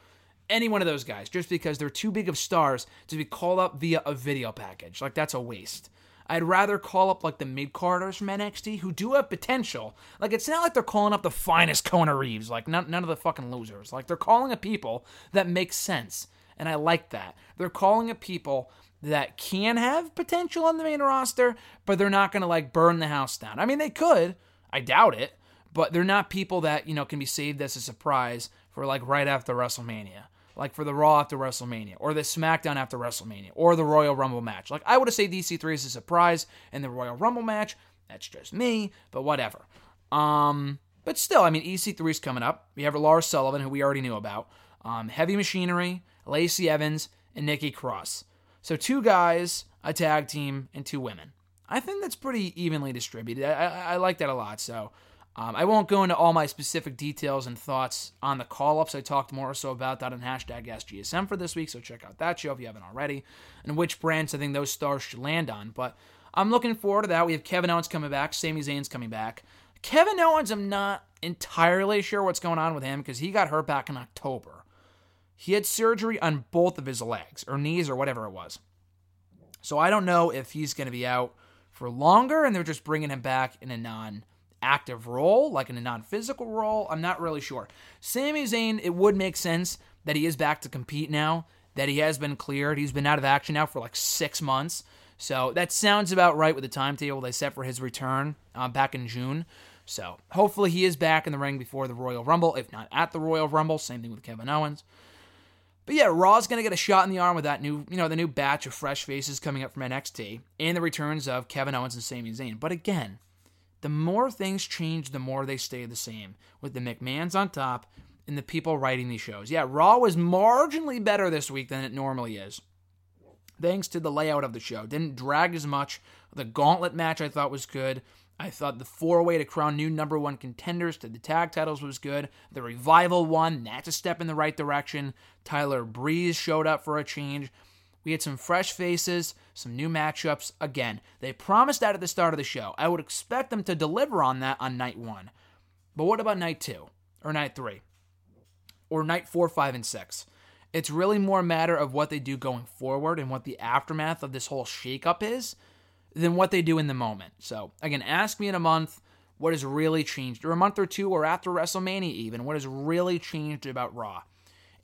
any one of those guys just because they're too big of stars to be called up via a video package. Like that's a waste. I'd rather call up like the mid carders from NXT who do have potential. Like it's not like they're calling up the finest Kona Reeves, like none, none of the fucking losers. Like they're calling up people that make sense, and I like that. They're calling up people that can have potential on the main roster, but they're not gonna like burn the house down. I mean, they could. I doubt it, but they're not people that you know can be saved as a surprise for like right after WrestleMania like for the Raw after WrestleMania, or the SmackDown after WrestleMania, or the Royal Rumble match. Like I would have said EC3 is a surprise in the Royal Rumble match. That's just me, but whatever. Um, but still, I mean, EC3 is coming up. We have Lars Sullivan, who we already knew about. Um, Heavy Machinery, Lacey Evans, and Nikki Cross. So two guys, a tag team, and two women. I think that's pretty evenly distributed. I, I, I like that a lot. So um, I won't go into all my specific details and thoughts on the call ups. I talked more so about that on hashtag AskGSM for this week, so check out that show if you haven't already, and which brands I think those stars should land on. But I'm looking forward to that. We have Kevin Owens coming back, Sami Zayn's coming back. Kevin Owens, I'm not entirely sure what's going on with him because he got hurt back in October. He had surgery on both of his legs or knees or whatever it was. So I don't know if he's going to be out for longer and they're just bringing him back in a non active role, like in a non physical role. I'm not really sure. Sami Zayn, it would make sense that he is back to compete now, that he has been cleared. He's been out of action now for like six months. So that sounds about right with the timetable they set for his return uh, back in June. So hopefully he is back in the ring before the Royal Rumble, if not at the Royal Rumble. Same thing with Kevin Owens. But yeah, Raw's gonna get a shot in the arm with that new, you know, the new batch of fresh faces coming up from NXT and the returns of Kevin Owens and Sami Zayn. But again, the more things change, the more they stay the same, with the McMahons on top and the people writing these shows. Yeah, Raw was marginally better this week than it normally is. Thanks to the layout of the show. Didn't drag as much. The gauntlet match I thought was good. I thought the four way to crown new number won contenders to the tag titles was good. The Revival one, that's a step in the right direction. Tyler Breeze showed up for a change. We had some fresh faces, some new matchups. Again, they promised that at the start of the show. I would expect them to deliver on that on night one. But what about night two? Or night three? Or night four, five, and six? It's really more a matter of what they do going forward and what the aftermath of this whole shakeup is than what they do in the moment. So, again, ask me in a month what has really changed, or a month or two, or after WrestleMania, even, what has really changed about Raw.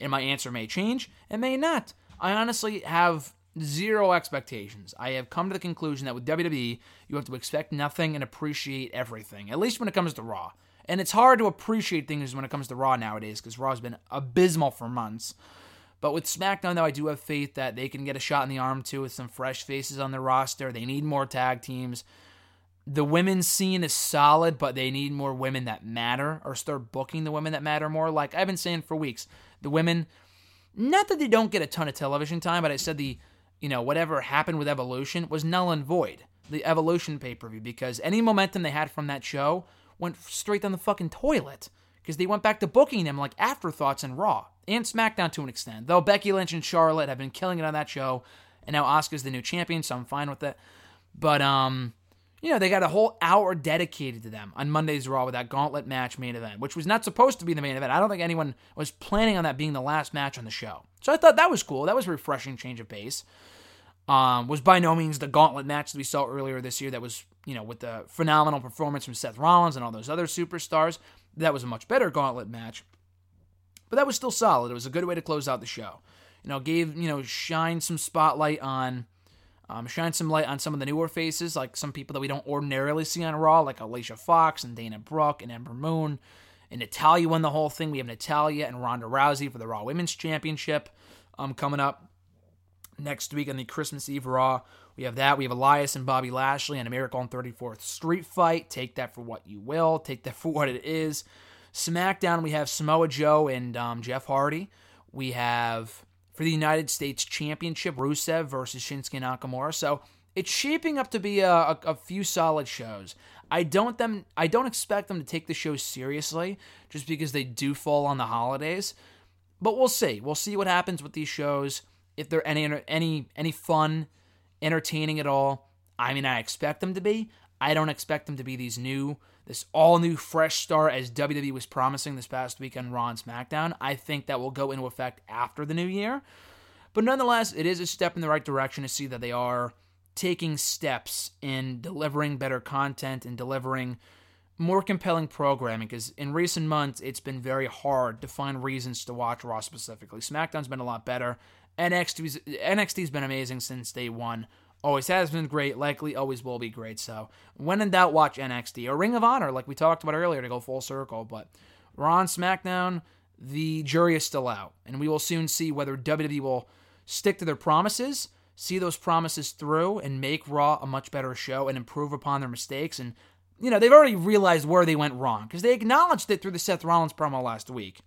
And my answer may change, and may not. I honestly have zero expectations. I have come to the conclusion that with WWE, you have to expect nothing and appreciate everything, at least when it comes to Raw. And it's hard to appreciate things when it comes to Raw nowadays because Raw's been abysmal for months. But with SmackDown, though, I do have faith that they can get a shot in the arm too with some fresh faces on the roster. They need more tag teams. The women's scene is solid, but they need more women that matter or start booking the women that matter more. Like I've been saying for weeks, the women not that they don't get a ton of television time, but I said the you know, whatever happened with Evolution was null and void. The Evolution pay per view, because any momentum they had from that show went straight down the fucking toilet. Because they went back to booking them like afterthoughts in Raw and SmackDown to an extent. Though Becky Lynch and Charlotte have been killing it on that show, and now Asuka's the new champion, so I'm fine with it. But um, you know, they got a whole hour dedicated to them on Monday's Raw with that gauntlet match main event, which was not supposed to be the main event. I don't think anyone was planning on that being the last match on the show. So I thought that was cool. That was a refreshing change of pace. Um, was by no means the gauntlet match that we saw earlier this year. That was, you know, with the phenomenal performance from Seth Rollins and all those other superstars. That was a much better gauntlet match. But that was still solid. It was a good way to close out the show. You know, gave, you know, shine some spotlight on um, shine some light on some of the newer faces, like some people that we don't ordinarily see on Raw, like Alicia Fox and Dana Brooke and Ember Moon. And Natalya won the whole thing. We have Natalya and Ronda Rousey for the Raw Women's Championship um, coming up next week on the Christmas Eve Raw. We have that. We have Elias and Bobby Lashley and a Miracle on 34th Street fight. Take that for what you will. Take that for what it is. SmackDown, we have Samoa Joe and um, Jeff Hardy. We have for the United States Championship, Rusev versus Shinsuke Nakamura. So it's shaping up to be a, a, a, few solid shows. I don't them I don't expect them to take the show seriously just because they do fall on the holidays. But we'll see. We'll see what happens with these shows. If they're any any any fun, entertaining at all. I mean, I expect them to be. I don't expect them to be these new this all new fresh start as WWE was promising this past week on Raw and SmackDown. I think that will go into effect after the new year. But nonetheless, it is a step in the right direction to see that they are taking steps in delivering better content and delivering more compelling programming because in recent months it's been very hard to find reasons to watch Raw specifically. SmackDown's been a lot better. NXT's NXT's been amazing since day one. Always has been great, likely always will be great. So, when in doubt, watch NXT or Ring of Honor, like we talked about earlier, to go full circle. But we're on SmackDown, the jury is still out, and we will soon see whether WWE will stick to their promises, see those promises through, and make Raw a much better show and improve upon their mistakes. And, you know, they've already realized where they went wrong because they acknowledged it through the Seth Rollins promo last week.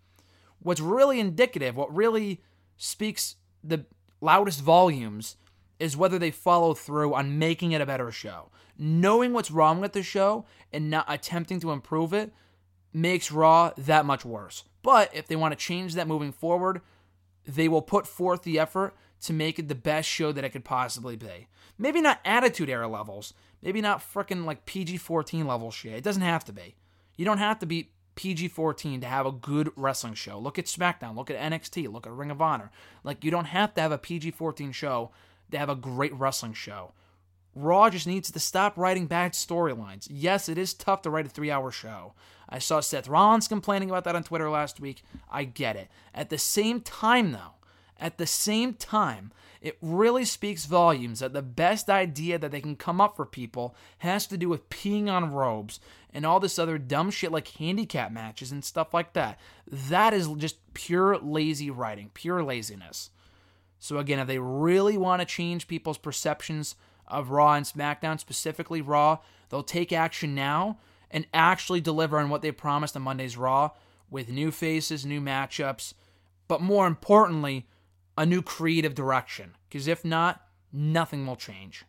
What's really indicative, what really speaks the loudest volumes is whether they follow through on making it a better show. Knowing what's wrong with the show and not attempting to improve it makes Raw that much worse. But if they want to change that moving forward, they will put forth the effort to make it the best show that it could possibly be. Maybe not Attitude Era levels, maybe not freaking like PG 14 level shit. It doesn't have to be. You don't have to be PG 14 to have a good wrestling show. Look at SmackDown, look at NXT, look at Ring of Honor. Like, you don't have to have a PG 14 show they have a great wrestling show. Raw just needs to stop writing bad storylines. Yes, it is tough to write a three hour show. I saw Seth Rollins complaining about that on Twitter last week. I get it. At the same time, though, at the same time, it really speaks volumes that the best idea that they can come up for people has to do with peeing on robes and all this other dumb shit like handicap matches and stuff like that. That is just pure lazy writing, pure laziness. So, again, if they really want to change people's perceptions of Raw and SmackDown, specifically Raw, they'll take action now and actually deliver on what they promised on Monday's Raw with new faces, new matchups, but more importantly, a new creative direction. Because if not, nothing will change.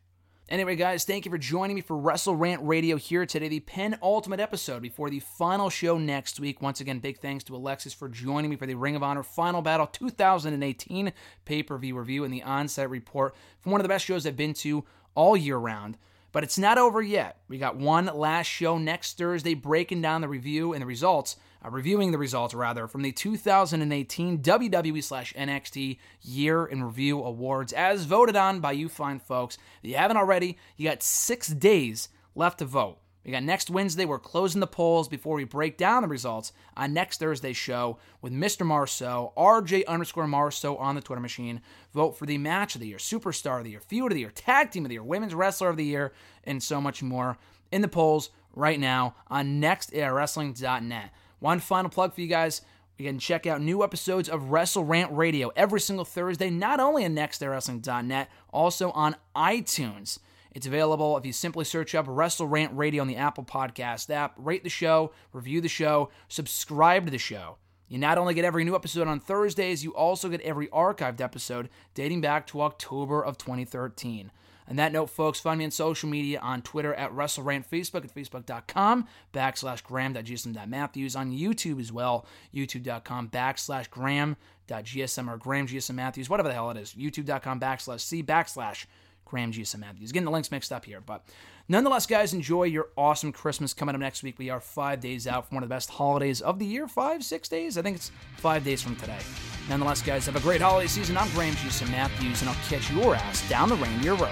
Anyway, guys, thank you for joining me for Wrestle Rant Radio here today, the penultimate episode before the final show next week. Once again, big thanks to Alexis for joining me for the Ring of Honor Final Battle 2018 pay per view review and the on-site report from one of the best shows I've been to all year round. But it's not over yet. We got one last show next Thursday breaking down the review and the results uh, reviewing the results rather from the 2018 WWE slash NXT Year in Review Awards, as voted on by you fine folks. If you haven't already, you got six days left to vote. We got next Wednesday. We're closing the polls before we break down the results on next Thursday's show with Mr. Marceau, RJ underscore Marceau on the Twitter machine. Vote for the match of the year, superstar of the year, feud of the year, tag team of the year, women's wrestler of the year, and so much more in the polls right now on nexterawrestling.net. One final plug for you guys. You can check out new episodes of Wrestle Rant Radio every single Thursday, not only on nexterawrestling.net, also on iTunes. It's available if you simply search up Wrestle Rant Radio on the Apple Podcast app. Rate the show, review the show, subscribe to the show. You not only get every new episode on Thursdays, you also get every archived episode dating back to October of 2013. On that note, folks, find me on social media on Twitter at WrestleRant, Facebook at Facebook.com backslash Graham.gsm.matthews, on YouTube as well, YouTube.com backslash Graham.gsm or Graham GSM Matthews, whatever the hell it is, YouTube.com backslash C backslash Graham GSM Matthews. Getting the links mixed up here, but nonetheless, guys, enjoy your awesome Christmas coming up next week. We are five days out from one of the best holidays of the year. Five, six days? I think it's five days from today. Nonetheless, guys, have a great holiday season. I'm Graham GSM Matthews, and I'll catch your ass down the reindeer road.